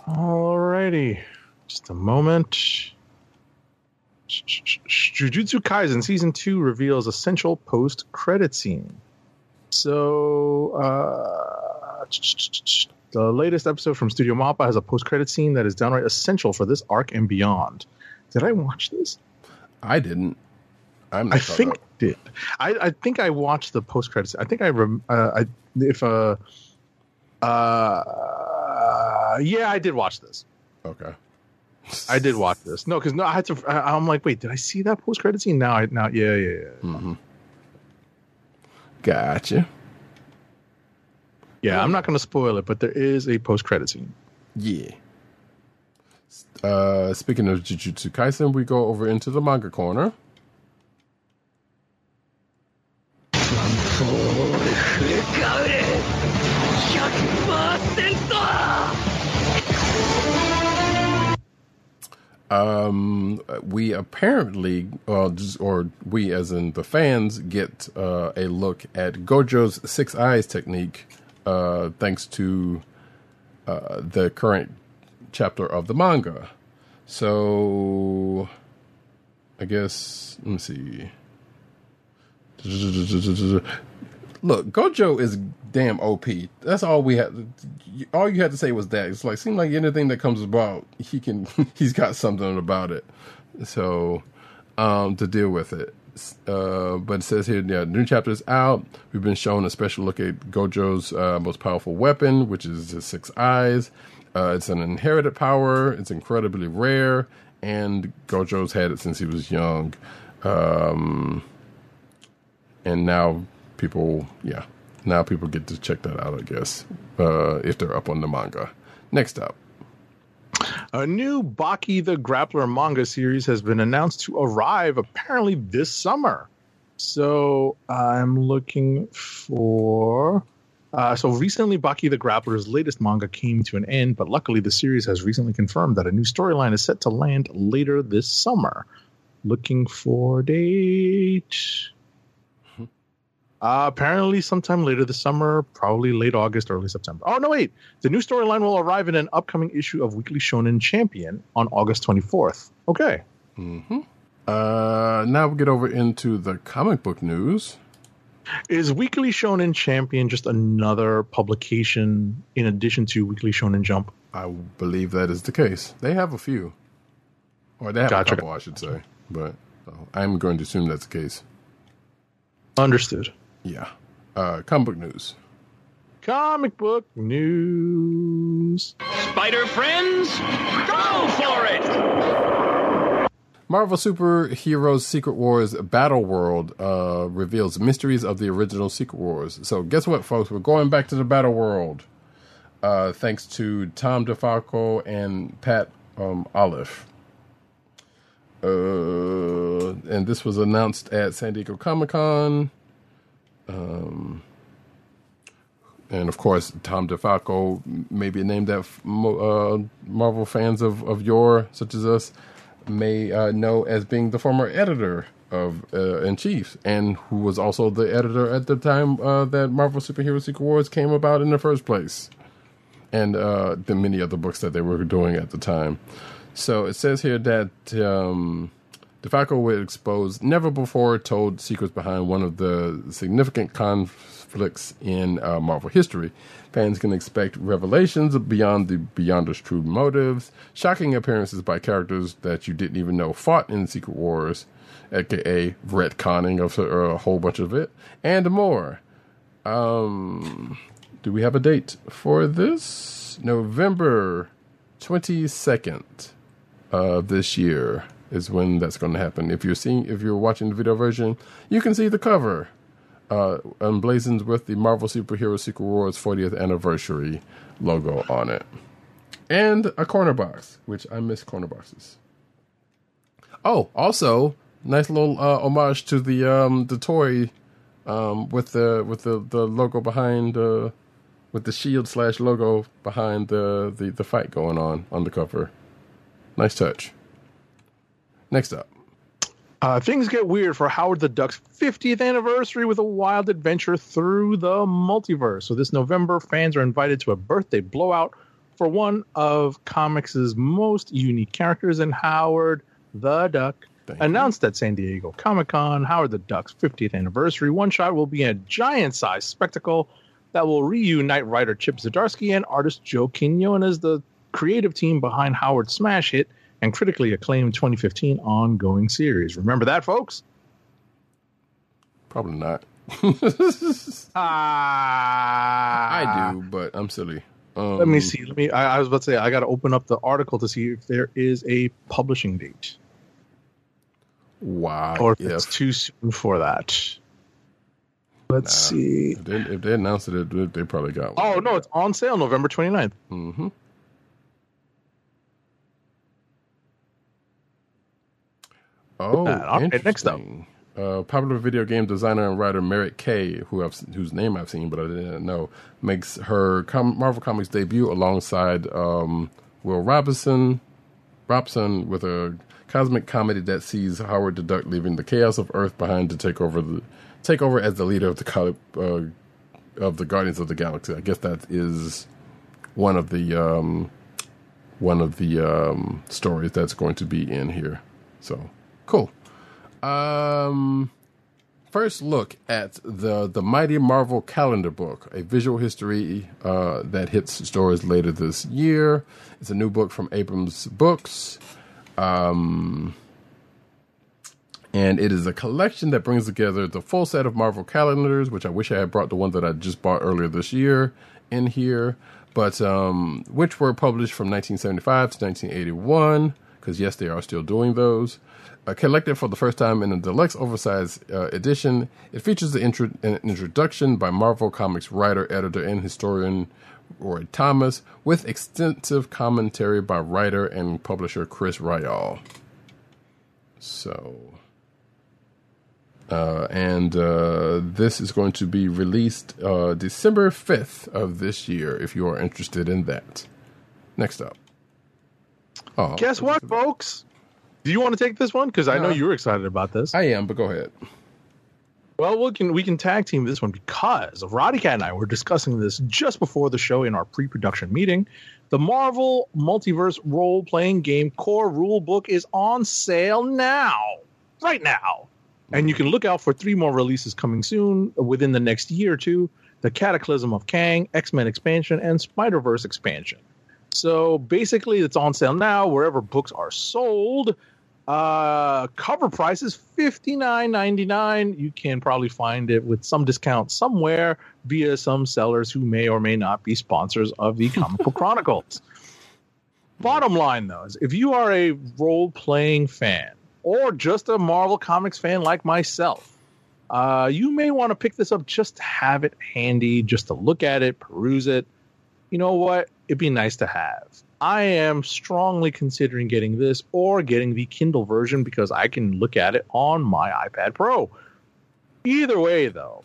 Alrighty. Just a moment. Jujutsu Kaisen Season 2 reveals essential post credit scene. So, uh, the latest episode from Studio Mappa has a post credit scene that is downright essential for this arc and beyond. Did I watch this? I didn't. I'm I think I did. I, I think I watched the post credits. I think I rem. Uh, I if uh, uh, yeah, I did watch this. Okay. I did watch this. No, because no, I had to. I, I'm like, wait, did I see that post credit scene? Now, I now, yeah, yeah, yeah. Mm-hmm. Gotcha. Yeah, I'm not going to spoil it, but there is a post credit scene. Yeah. Uh, speaking of Jujutsu Kaisen, we go over into the manga corner. Um, we apparently, uh, or we as in the fans, get uh, a look at Gojo's six eyes technique, uh, thanks to uh, the current chapter of the manga. So, I guess let me see. Look, Gojo is damn OP. That's all we had. All you had to say was that. It's like seems like anything that comes about, he can. He's got something about it. So, um, to deal with it. uh, but it says here, yeah, new chapter is out. We've been shown a special look at Gojo's uh, most powerful weapon, which is his six eyes. Uh, it's an inherited power. It's incredibly rare, and Gojo's had it since he was young. Um, and now people, yeah, now people get to check that out. I guess uh, if they're up on the manga. Next up, A new Baki the Grappler manga series has been announced to arrive apparently this summer. So I'm looking for. Uh, so recently, Baki the Grappler's latest manga came to an end, but luckily the series has recently confirmed that a new storyline is set to land later this summer. Looking for date. Uh, apparently, sometime later this summer, probably late August, early September. Oh, no, wait. The new storyline will arrive in an upcoming issue of Weekly Shonen Champion on August 24th. Okay. uh, now we get over into the comic book news. Is Weekly Shonen Champion just another publication in addition to Weekly Shonen Jump? I believe that is the case. They have a few, or they have Gotcha. a couple, I should say. But uh, I'm going to assume that's the case. Understood. Yeah. Uh, comic book news. Comic book news. Spider friends, go for it! Marvel Superheroes Secret Wars Battle World uh, reveals mysteries of the original Secret Wars. So, guess what, folks? We're going back to the Battle World. Uh, thanks to Tom DeFalco and Pat um, Olliffe. Uh, and this was announced at San Diego Comic Con. Um, and of course, Tom DeFalco maybe a name that uh, Marvel fans of, of yore, such as us, may uh, know as being the former editor of uh, in chief, and who was also the editor at the time uh, that Marvel Superhero Secret Wars came about in the first place, and uh, the many other books that they were doing at the time. So it says here that um, DeFalco would expose never before told secrets behind one of the significant conflicts in uh, Marvel history. Fans can expect revelations beyond the Beyonders' true motives, shocking appearances by characters that you didn't even know fought in Secret Wars, aka retconning of a, a whole bunch of it, and more. Um, do we have a date for this? November 22nd of this year is when that's going to happen. If you're seeing, if you're watching the video version, you can see the cover, uh, emblazoned with the Marvel Superhero Secret Wars 40th anniversary logo on it, and a corner box, which I miss corner boxes. Oh, also nice little uh, homage to the um, the toy um, with the with the, the logo behind uh, with the shield slash logo behind the, the the fight going on on the cover. Nice touch. Next up. Uh, things get weird for Howard the Duck's 50th anniversary with a wild adventure through the multiverse. So this November, fans are invited to a birthday blowout for one of comics' most unique characters, and Howard the Duck Thank you. announced at San Diego Comic Con. Howard the Duck's 50th anniversary one shot will be a giant-sized spectacle that will reunite writer Chip Zdarsky and artist Joe Quinones, the creative team behind Howard's smash hit and critically acclaimed 2015 ongoing series. Remember that, folks? Probably not. Ah, I do, but I'm silly. Um, Let me see. Let me. I, I was about to say I got to open up the article to see if there is a publishing date Wow. or if if, it's too soon for that. Let's see. if, they, if they announced it, they- they probably got one. Oh no, it's on sale November 29th. Mm-hmm. Oh. Okay, next up. interesting. Uh, popular video game designer and writer Merritt K, who I've, whose name I've seen but I didn't know, makes her com- Marvel Comics debut alongside um, Will Robinson, Robson with a cosmic comedy that sees Howard the Duck leaving the chaos of Earth behind to take over the take over as the leader of the co- uh, of the Guardians of the Galaxy. I guess that is one of the um, one of the um, stories that's going to be in here. So cool. Um, first look at the the Mighty Marvel Calendar Book, a visual history uh, that hits stores later this year. It's a new book from Abrams Books. Um, and it is a collection that brings together the full set of Marvel calendars, which I wish I had brought the one that I just bought earlier this year in here, but um, which were published from 1975 to 1981, because yes, they are still doing those. Uh, collected for the first time in a deluxe oversized uh, edition, it features the intro- an introduction by Marvel Comics writer, editor, and historian Roy Thomas, with extensive commentary by writer and publisher Chris Ryall. So, uh, and uh, this is going to be released uh, December 5th of this year if you are interested in that. Next up. Oh, Guess what, folks? Do you want to take this one? Because I know you're excited about this. I am, but go ahead. Well, we can we can tag team this one because Roddykat and I were discussing this just before the show in our pre-production meeting. The Marvel Multiverse role-playing game core rule book is on sale now, right now, and you can look out for three more releases coming soon within the next year or two: the Cataclysm of Kang, X-Men expansion, and Spider-Verse expansion. So basically, it's on sale now wherever books are sold. Uh, cover price is fifty nine ninety nine. You can probably find it with some discount somewhere via some sellers who may or may not be sponsors of the Comical Chronicles. Bottom line, though, is if you are a role playing fan or just a Marvel Comics fan like myself, uh, you may want to pick this up just to have it handy, just to look at it, peruse it. You know what? It'd be nice to have. I am strongly considering getting this or getting the Kindle version because I can look at it on my iPad Pro. Either way, though,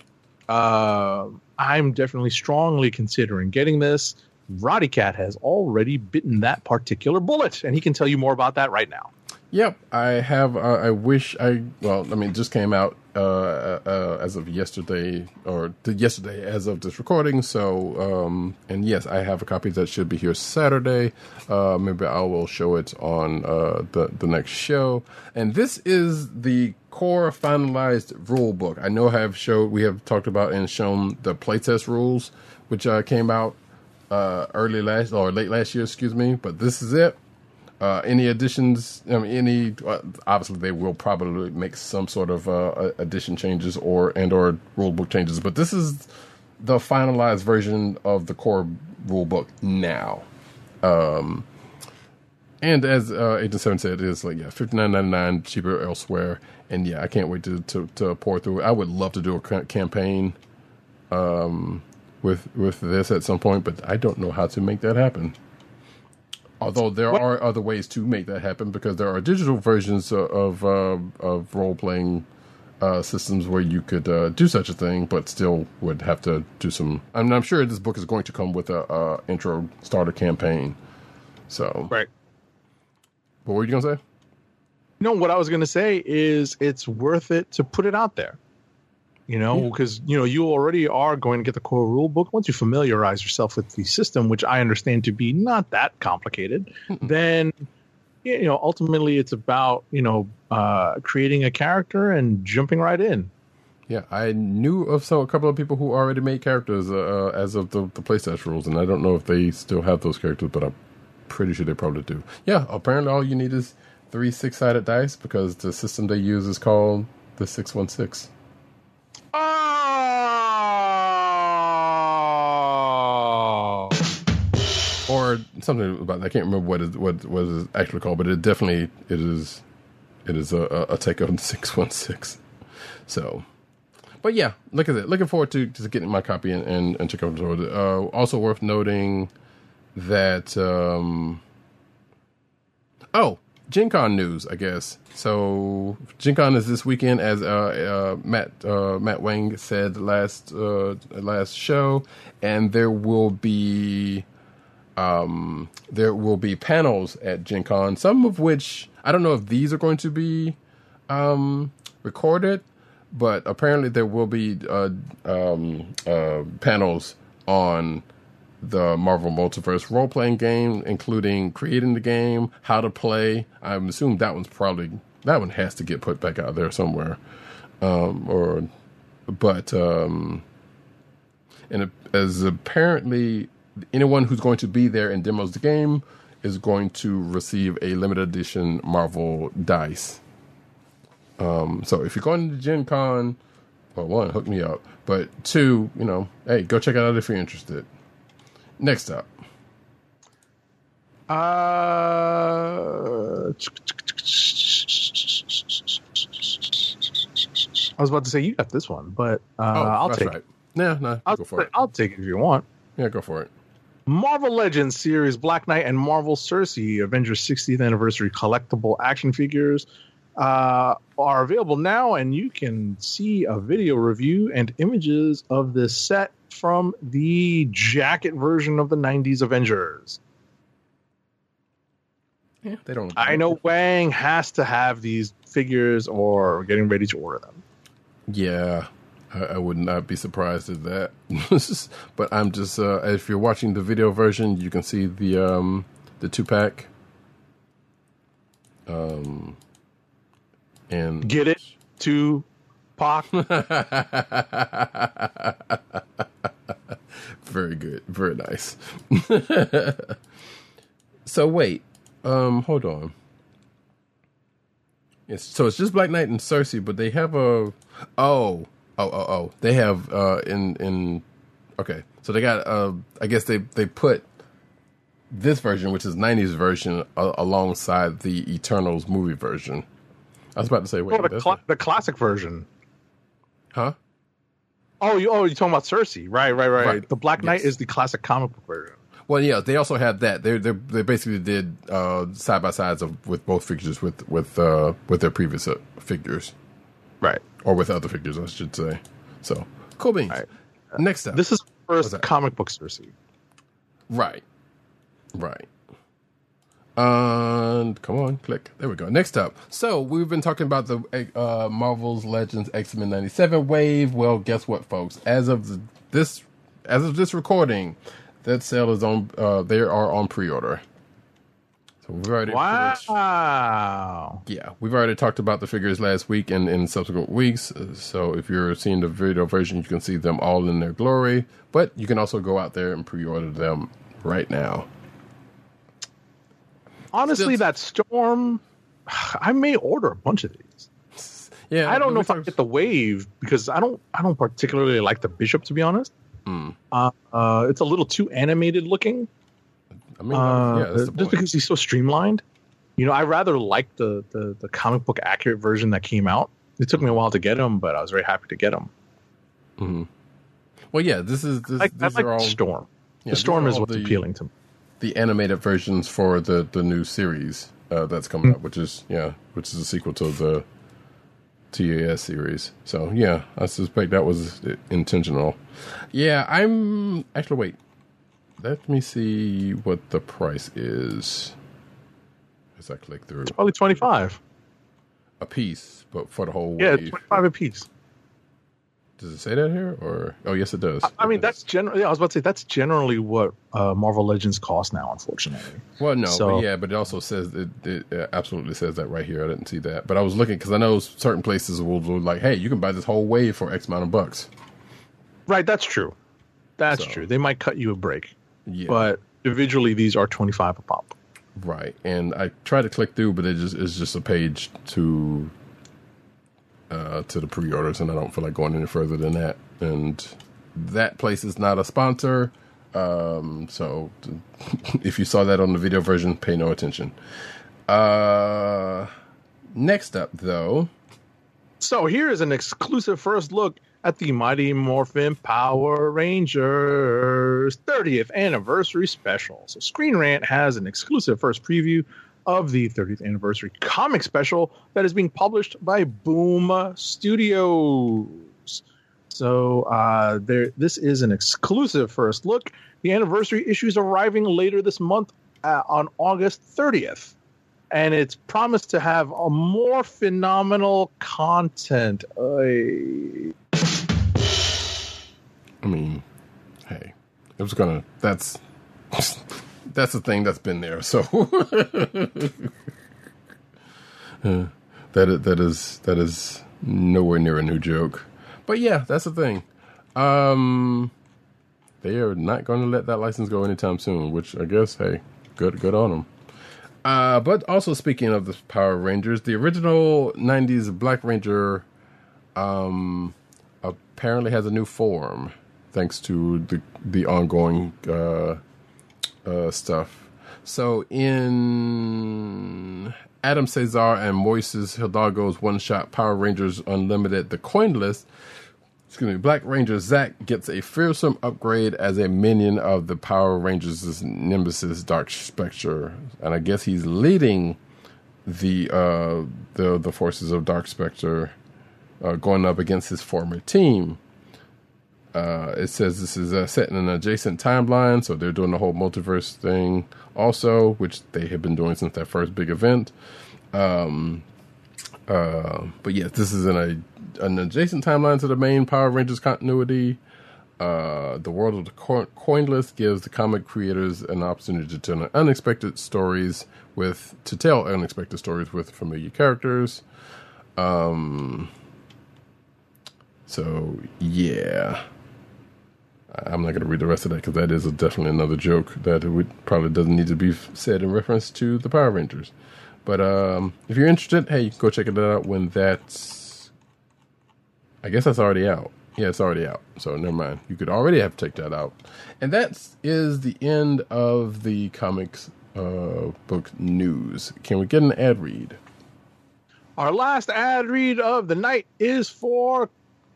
uh, I'm definitely strongly considering getting this. Roddykat has already bitten that particular bullet, and he can tell you more about that right now. Yep, I have. Uh, I wish I. Well, I mean, just came out uh, uh, as of yesterday, or yesterday as of this recording. So, um, and yes, I have a copy that should be here Saturday. Uh, maybe I will show it on uh, the the next show. And this is the core finalized rule book. I know I have showed we have talked about and shown the playtest rules, which uh, came out uh, early last or late last year, excuse me. But this is it. Uh, any additions? I mean, any? Uh, obviously, they will probably make some sort of uh, addition changes or and or rule book changes. But this is the finalized version of the core rule book now. Um, and as uh, Agent Seven said, it's like yeah, fifty nine ninety nine cheaper elsewhere. And yeah, I can't wait to to, to pour through. I would love to do a campaign um, with with this at some point, but I don't know how to make that happen. Although there What- are other ways to make that happen because there are digital versions of of, uh, of role playing uh, systems where you could uh, do such a thing, but still would have to do some. I mean, I'm sure this book is going to come with a, a intro starter campaign. So, Right. what were you gonna say? No, what I was going to say is it's worth it to put it out there. You know, because you know you already are going to get the core rule book. Once you familiarize yourself with the system, which I understand to be not that complicated, then you know ultimately it's about you know uh, creating a character and jumping right in. Yeah, I knew of some a couple of people who already made characters uh, uh, as of the, the PlayStation rules, and I don't know if they still have those characters, but I'm pretty sure they probably do. Yeah, apparently all you need is three six sided dice because the system they use is called the six one six. Something about that. I can't remember what is what is actually called, but it definitely it is it is a, a, take on six one six. So, but yeah, look at it. Looking forward to, to getting my copy and and, and check out the uh, Also worth noting that um, oh. Gen Con news, I guess. So Gen Con is this weekend, as uh, uh, Matt uh, Matt Wang said last uh, last show, and there will be um, there will be panels at Gen Con, some of which I don't know if these are going to be um, recorded, but apparently there will be uh, um, uh, panels on the Marvel Multiverse role playing game, including creating the game, how to play. I'm assuming that one's probably that one has to get put back out there somewhere, um, or but um, and as apparently anyone who's going to be there and demos the game is going to receive a limited edition Marvel dice. Um, so if you're going to Gen Con, well, one, hook me up, but two, you know, hey, go check it out if you're interested. Next up, Uh, I was about to say you got this one, but uh, I'll Oh, that's take right. it. Yeah, no, I'll, go for it. I'll take it if you want. Yeah, go for it. Marvel Legends series Black Knight and Marvel Sersi Avengers 60th anniversary collectible action figures uh, are available now, and you can see a video review and images of this set from the jacket version of the 90s Avengers. Yeah, they don't. I know Wang has to have these figures or getting ready to order them. Yeah, I, I would not be surprised at that. but I'm just uh, if you're watching the video version, you can see the um the two pack. Um, and Get it? To Pac. very good, very nice. so wait, um, hold on. Yes, so it's just Black Knight and Sersi, but they have a oh oh oh oh they have uh in in okay so they got uh I guess they they put this version which is '90s version a- alongside the Eternals movie version. I was about to say wait, Oh, the, not- the classic version. huh? Oh, you oh you're talking about Sersi, right? Right? Right? Right. The Black Knight Yes. is the classic comic book version. Well, yeah, they also had that. They they they basically did uh, side by sides of with both figures with with uh, with their previous uh, figures Right. Or with other figures, I should say. So cool beans. Right. Next up, This is first comic book Sersi. right, right. And come on, click. There we go. Next up. So we've been talking about the uh, Marvel's Legends X Men '97 wave. Well, guess what, folks? As of the, this, as of this recording, that sale is on. Uh, they are on pre-order. We've already Wow. Yeah, we've already talked about the figures last week and in subsequent weeks. Uh, So if you're seeing the video version, you can see them all in their glory. But you can also go out there and pre-order them right now. Honestly, Still- that storm, I may order a bunch of these. Yeah, I don't know if I get the wave because I don't. I don't particularly like the bishop, to be honest. Uh, uh, it's a little too animated looking. I mean, Uh, yeah, just because he's so streamlined. You know, I rather like the, the the comic book accurate version that came out. It took me a while to get him, but I was very happy to get him. Well, yeah, this is this, I, I like are all Storm. yeah, the Storm is what's the, appealing to me. The animated versions for the the new series uh, that's coming up, which is yeah, which is a sequel to the TAS series. So yeah, I suspect that was intentional. Yeah, I'm actually wait. Let me see what the price is as I click through Probably twenty five. a piece, but for the whole Yeah, wave. twenty five a piece. Does it say that here? Or oh, yes, it does. I mean, does. that's generally. Yeah, I was about to say that's generally what uh, Marvel Legends cost now. Unfortunately, Well, no, So- but yeah, but it also says it, it, it absolutely says that right here. I didn't see that, but I was looking because I know certain places will do like, hey, you can buy this whole wave for X amount of bucks. right? That's true. That's So- true. They might cut you a break, Yeah, but individually, these are twenty five a pop. right. And I tried to click through, but it just it's just a page to uh, to the pre-orders, and I don't feel like going any further than that. And that place is not a sponsor, um, so if you saw that on the video version, pay no attention. Uh, next up, though. So here is an exclusive first look at the Mighty Morphin Power Rangers 30th anniversary special. So Screen Rant has an exclusive first preview of the 30th anniversary comic special that is being published by Boom Studios. So uh, there, this is an exclusive first look. The anniversary issue is arriving later this month uh, on August 30th and it's promised to have a more phenomenal content. Ay. I mean, hey, it was gonna. That's that's the thing that's been there. So Uh, that that is that is nowhere near a new joke. But yeah, that's the thing. Um, they are not going to let that license go anytime soon. Which I guess, hey, good good on them. Uh, but also speaking of the Power Rangers, the original '90s Black Ranger um, apparently has a new form, thanks to the the ongoing uh, uh, stuff. So in Adam Cesar and Moises Hidalgo's one shot Power Rangers Unlimited, the Coinless, excuse me, Black Ranger Zack gets a fearsome upgrade as a minion of the Power Rangers' nemesis Dark Spectre, and I guess he's leading the uh, the the forces of Dark Spectre, uh, going up against his former team. Uh, it says this is uh, set in an adjacent timeline, so they're doing the whole multiverse thing also, which they have been doing since that first big event. Um, uh, but yes, this is in a an adjacent timeline to the main Power Rangers continuity. Uh, the world of the co- Coinless gives the comic creators an opportunity to tell unexpected stories with to tell unexpected stories with familiar characters. Um, so yeah, I'm not going to read the rest of that because that is definitely another joke that would, probably doesn't need to be said in reference to the Power Rangers. But um, if you're interested, hey, you can go check it out when that's. I guess that's already out. Yeah, it's already out. So never mind. You could already have checked that out. And that is the end of the comics uh, book news. Can we get an ad read? Our last ad read of the night is for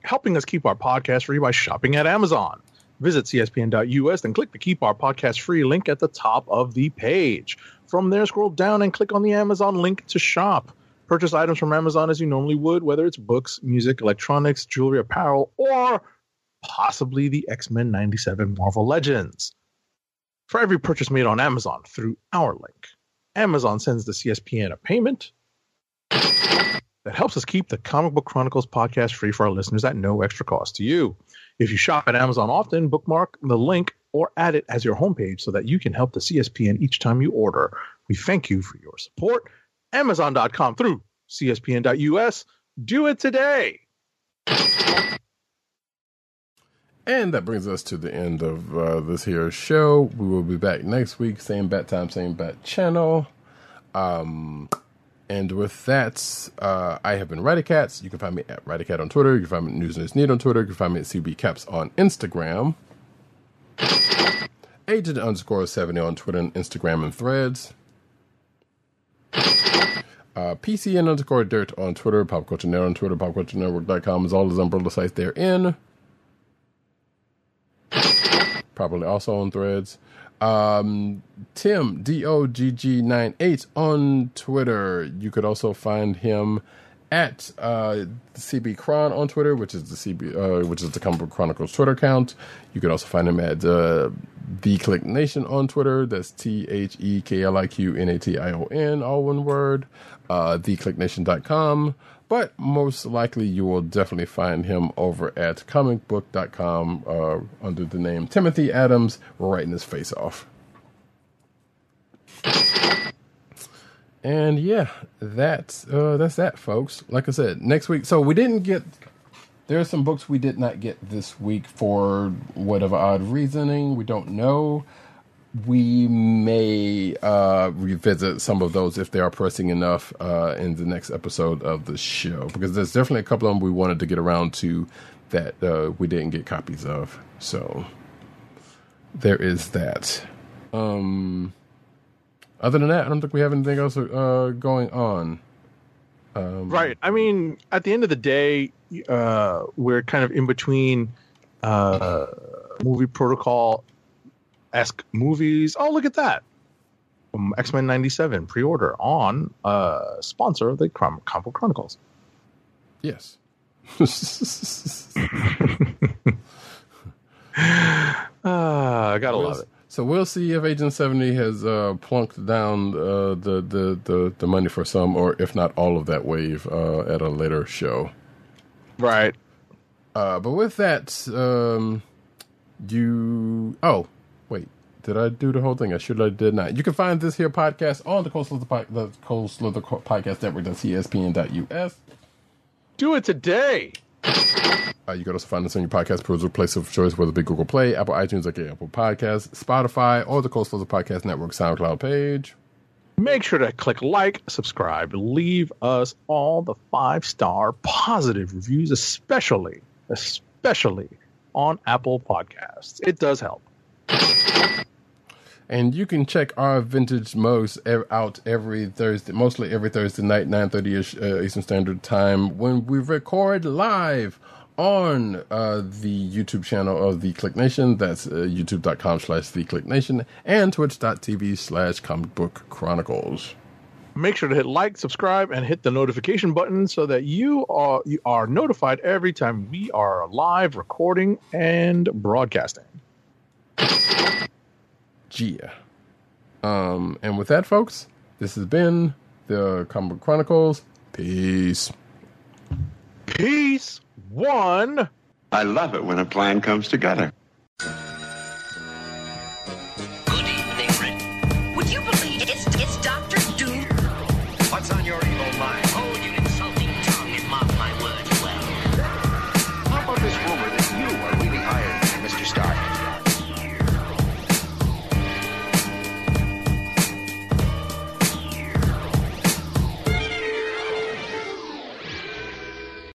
helping us keep our podcast free by shopping at Amazon. Visit cspn.us and click the Keep Our Podcast Free link at the top of the page. From there, scroll down and click on the Amazon link to shop. Purchase items from Amazon as you normally would, whether it's books, music, electronics, jewelry, apparel, or possibly the X Men 97 Marvel Legends. For every purchase made on Amazon through our link, Amazon sends the CSPN a payment that helps us keep the Comic Book Chronicles podcast free for our listeners at no extra cost to you. If you shop at Amazon often, bookmark the link or add it as your homepage so that you can help the CSPN each time you order. We thank you for your support. Amazon.com through CSPN.us. Do it today. And that brings us to the end of uh, this here show. We will be back next week, same bat time, same bat channel. Um, and with that, uh, I have been Cats. You can find me at Cat on Twitter. You can find me at News News Need on Twitter. You can find me at CB Caps on Instagram. Agent underscore 70 on Twitter and Instagram and threads. Uh, PCN underscore dirt on Twitter, Pop Culture Network on Twitter, popculturenetwork.com is all his umbrella sites they're in. Probably also on threads. Um, Tim, D O G G 98 on Twitter. You could also find him at uh, CB Chron on Twitter, which is the CB, uh, which is the Comic Book Chronicles Twitter account. You could also find him at uh, the Kliq Nation on Twitter. That's T H E K L I Q N A T I O N, all one word. Uh, thekliqnation.com. But most likely, you will definitely find him over at comicbook.com uh, under the name Timothy Adams, writing his face off. And yeah, that's uh, that's that, folks. Like I said, next week. So we didn't get. There are some books we did not get this week for whatever odd reasoning. We don't know. We may uh, revisit some of those if they are pressing enough uh, in the next episode of the show because there's definitely a couple of them we wanted to get around to that uh, we didn't get copies of. So there is that. Um, other than that, I don't think we have anything else uh, going on. Um, Right. I mean, at the end of the day, uh, we're kind of in between uh, movie protocol esque movies. Oh, look at that. Um, X Men 97 pre order on uh, sponsor of the Comic Book Chronicles. Yes. Ah, I gotta We'll- love it. So we'll see if Agent Seventy has uh, plunked down uh, the, the the the money for some, or if not all of that wave uh, at a later show. Right. Uh, but with that, um, you oh wait, did I do the whole thing? I should I did not. You can find this here podcast on the Cold Slither, po- the Cold Slither Co- Podcast Network. That's CSPN.us. Do it today. Uh, you can also find us on your podcast browser place of choice, whether it be Google Play, Apple iTunes, like Apple Podcasts, Spotify, or the Cold Slither Podcast Network SoundCloud page. Make sure to click like, subscribe, leave us all the five star positive reviews, especially, especially on Apple Podcasts. It does help. And you can check our vintage modes out every Thursday, mostly every Thursday night, 9.30 ish uh, Eastern Standard Time, when we record live on uh, the YouTube channel of The Kliq Nation. That's uh, youtube.com slash The Kliq Nation and twitch.tv slash comic book chronicles. Make sure to hit like, subscribe, and hit the notification button so that you are you are notified every time we are live recording and broadcasting. Gia. Um, and with that, folks, this has been the Comic Book Chronicles. Peace. Peace. One. I love it when a plan comes together.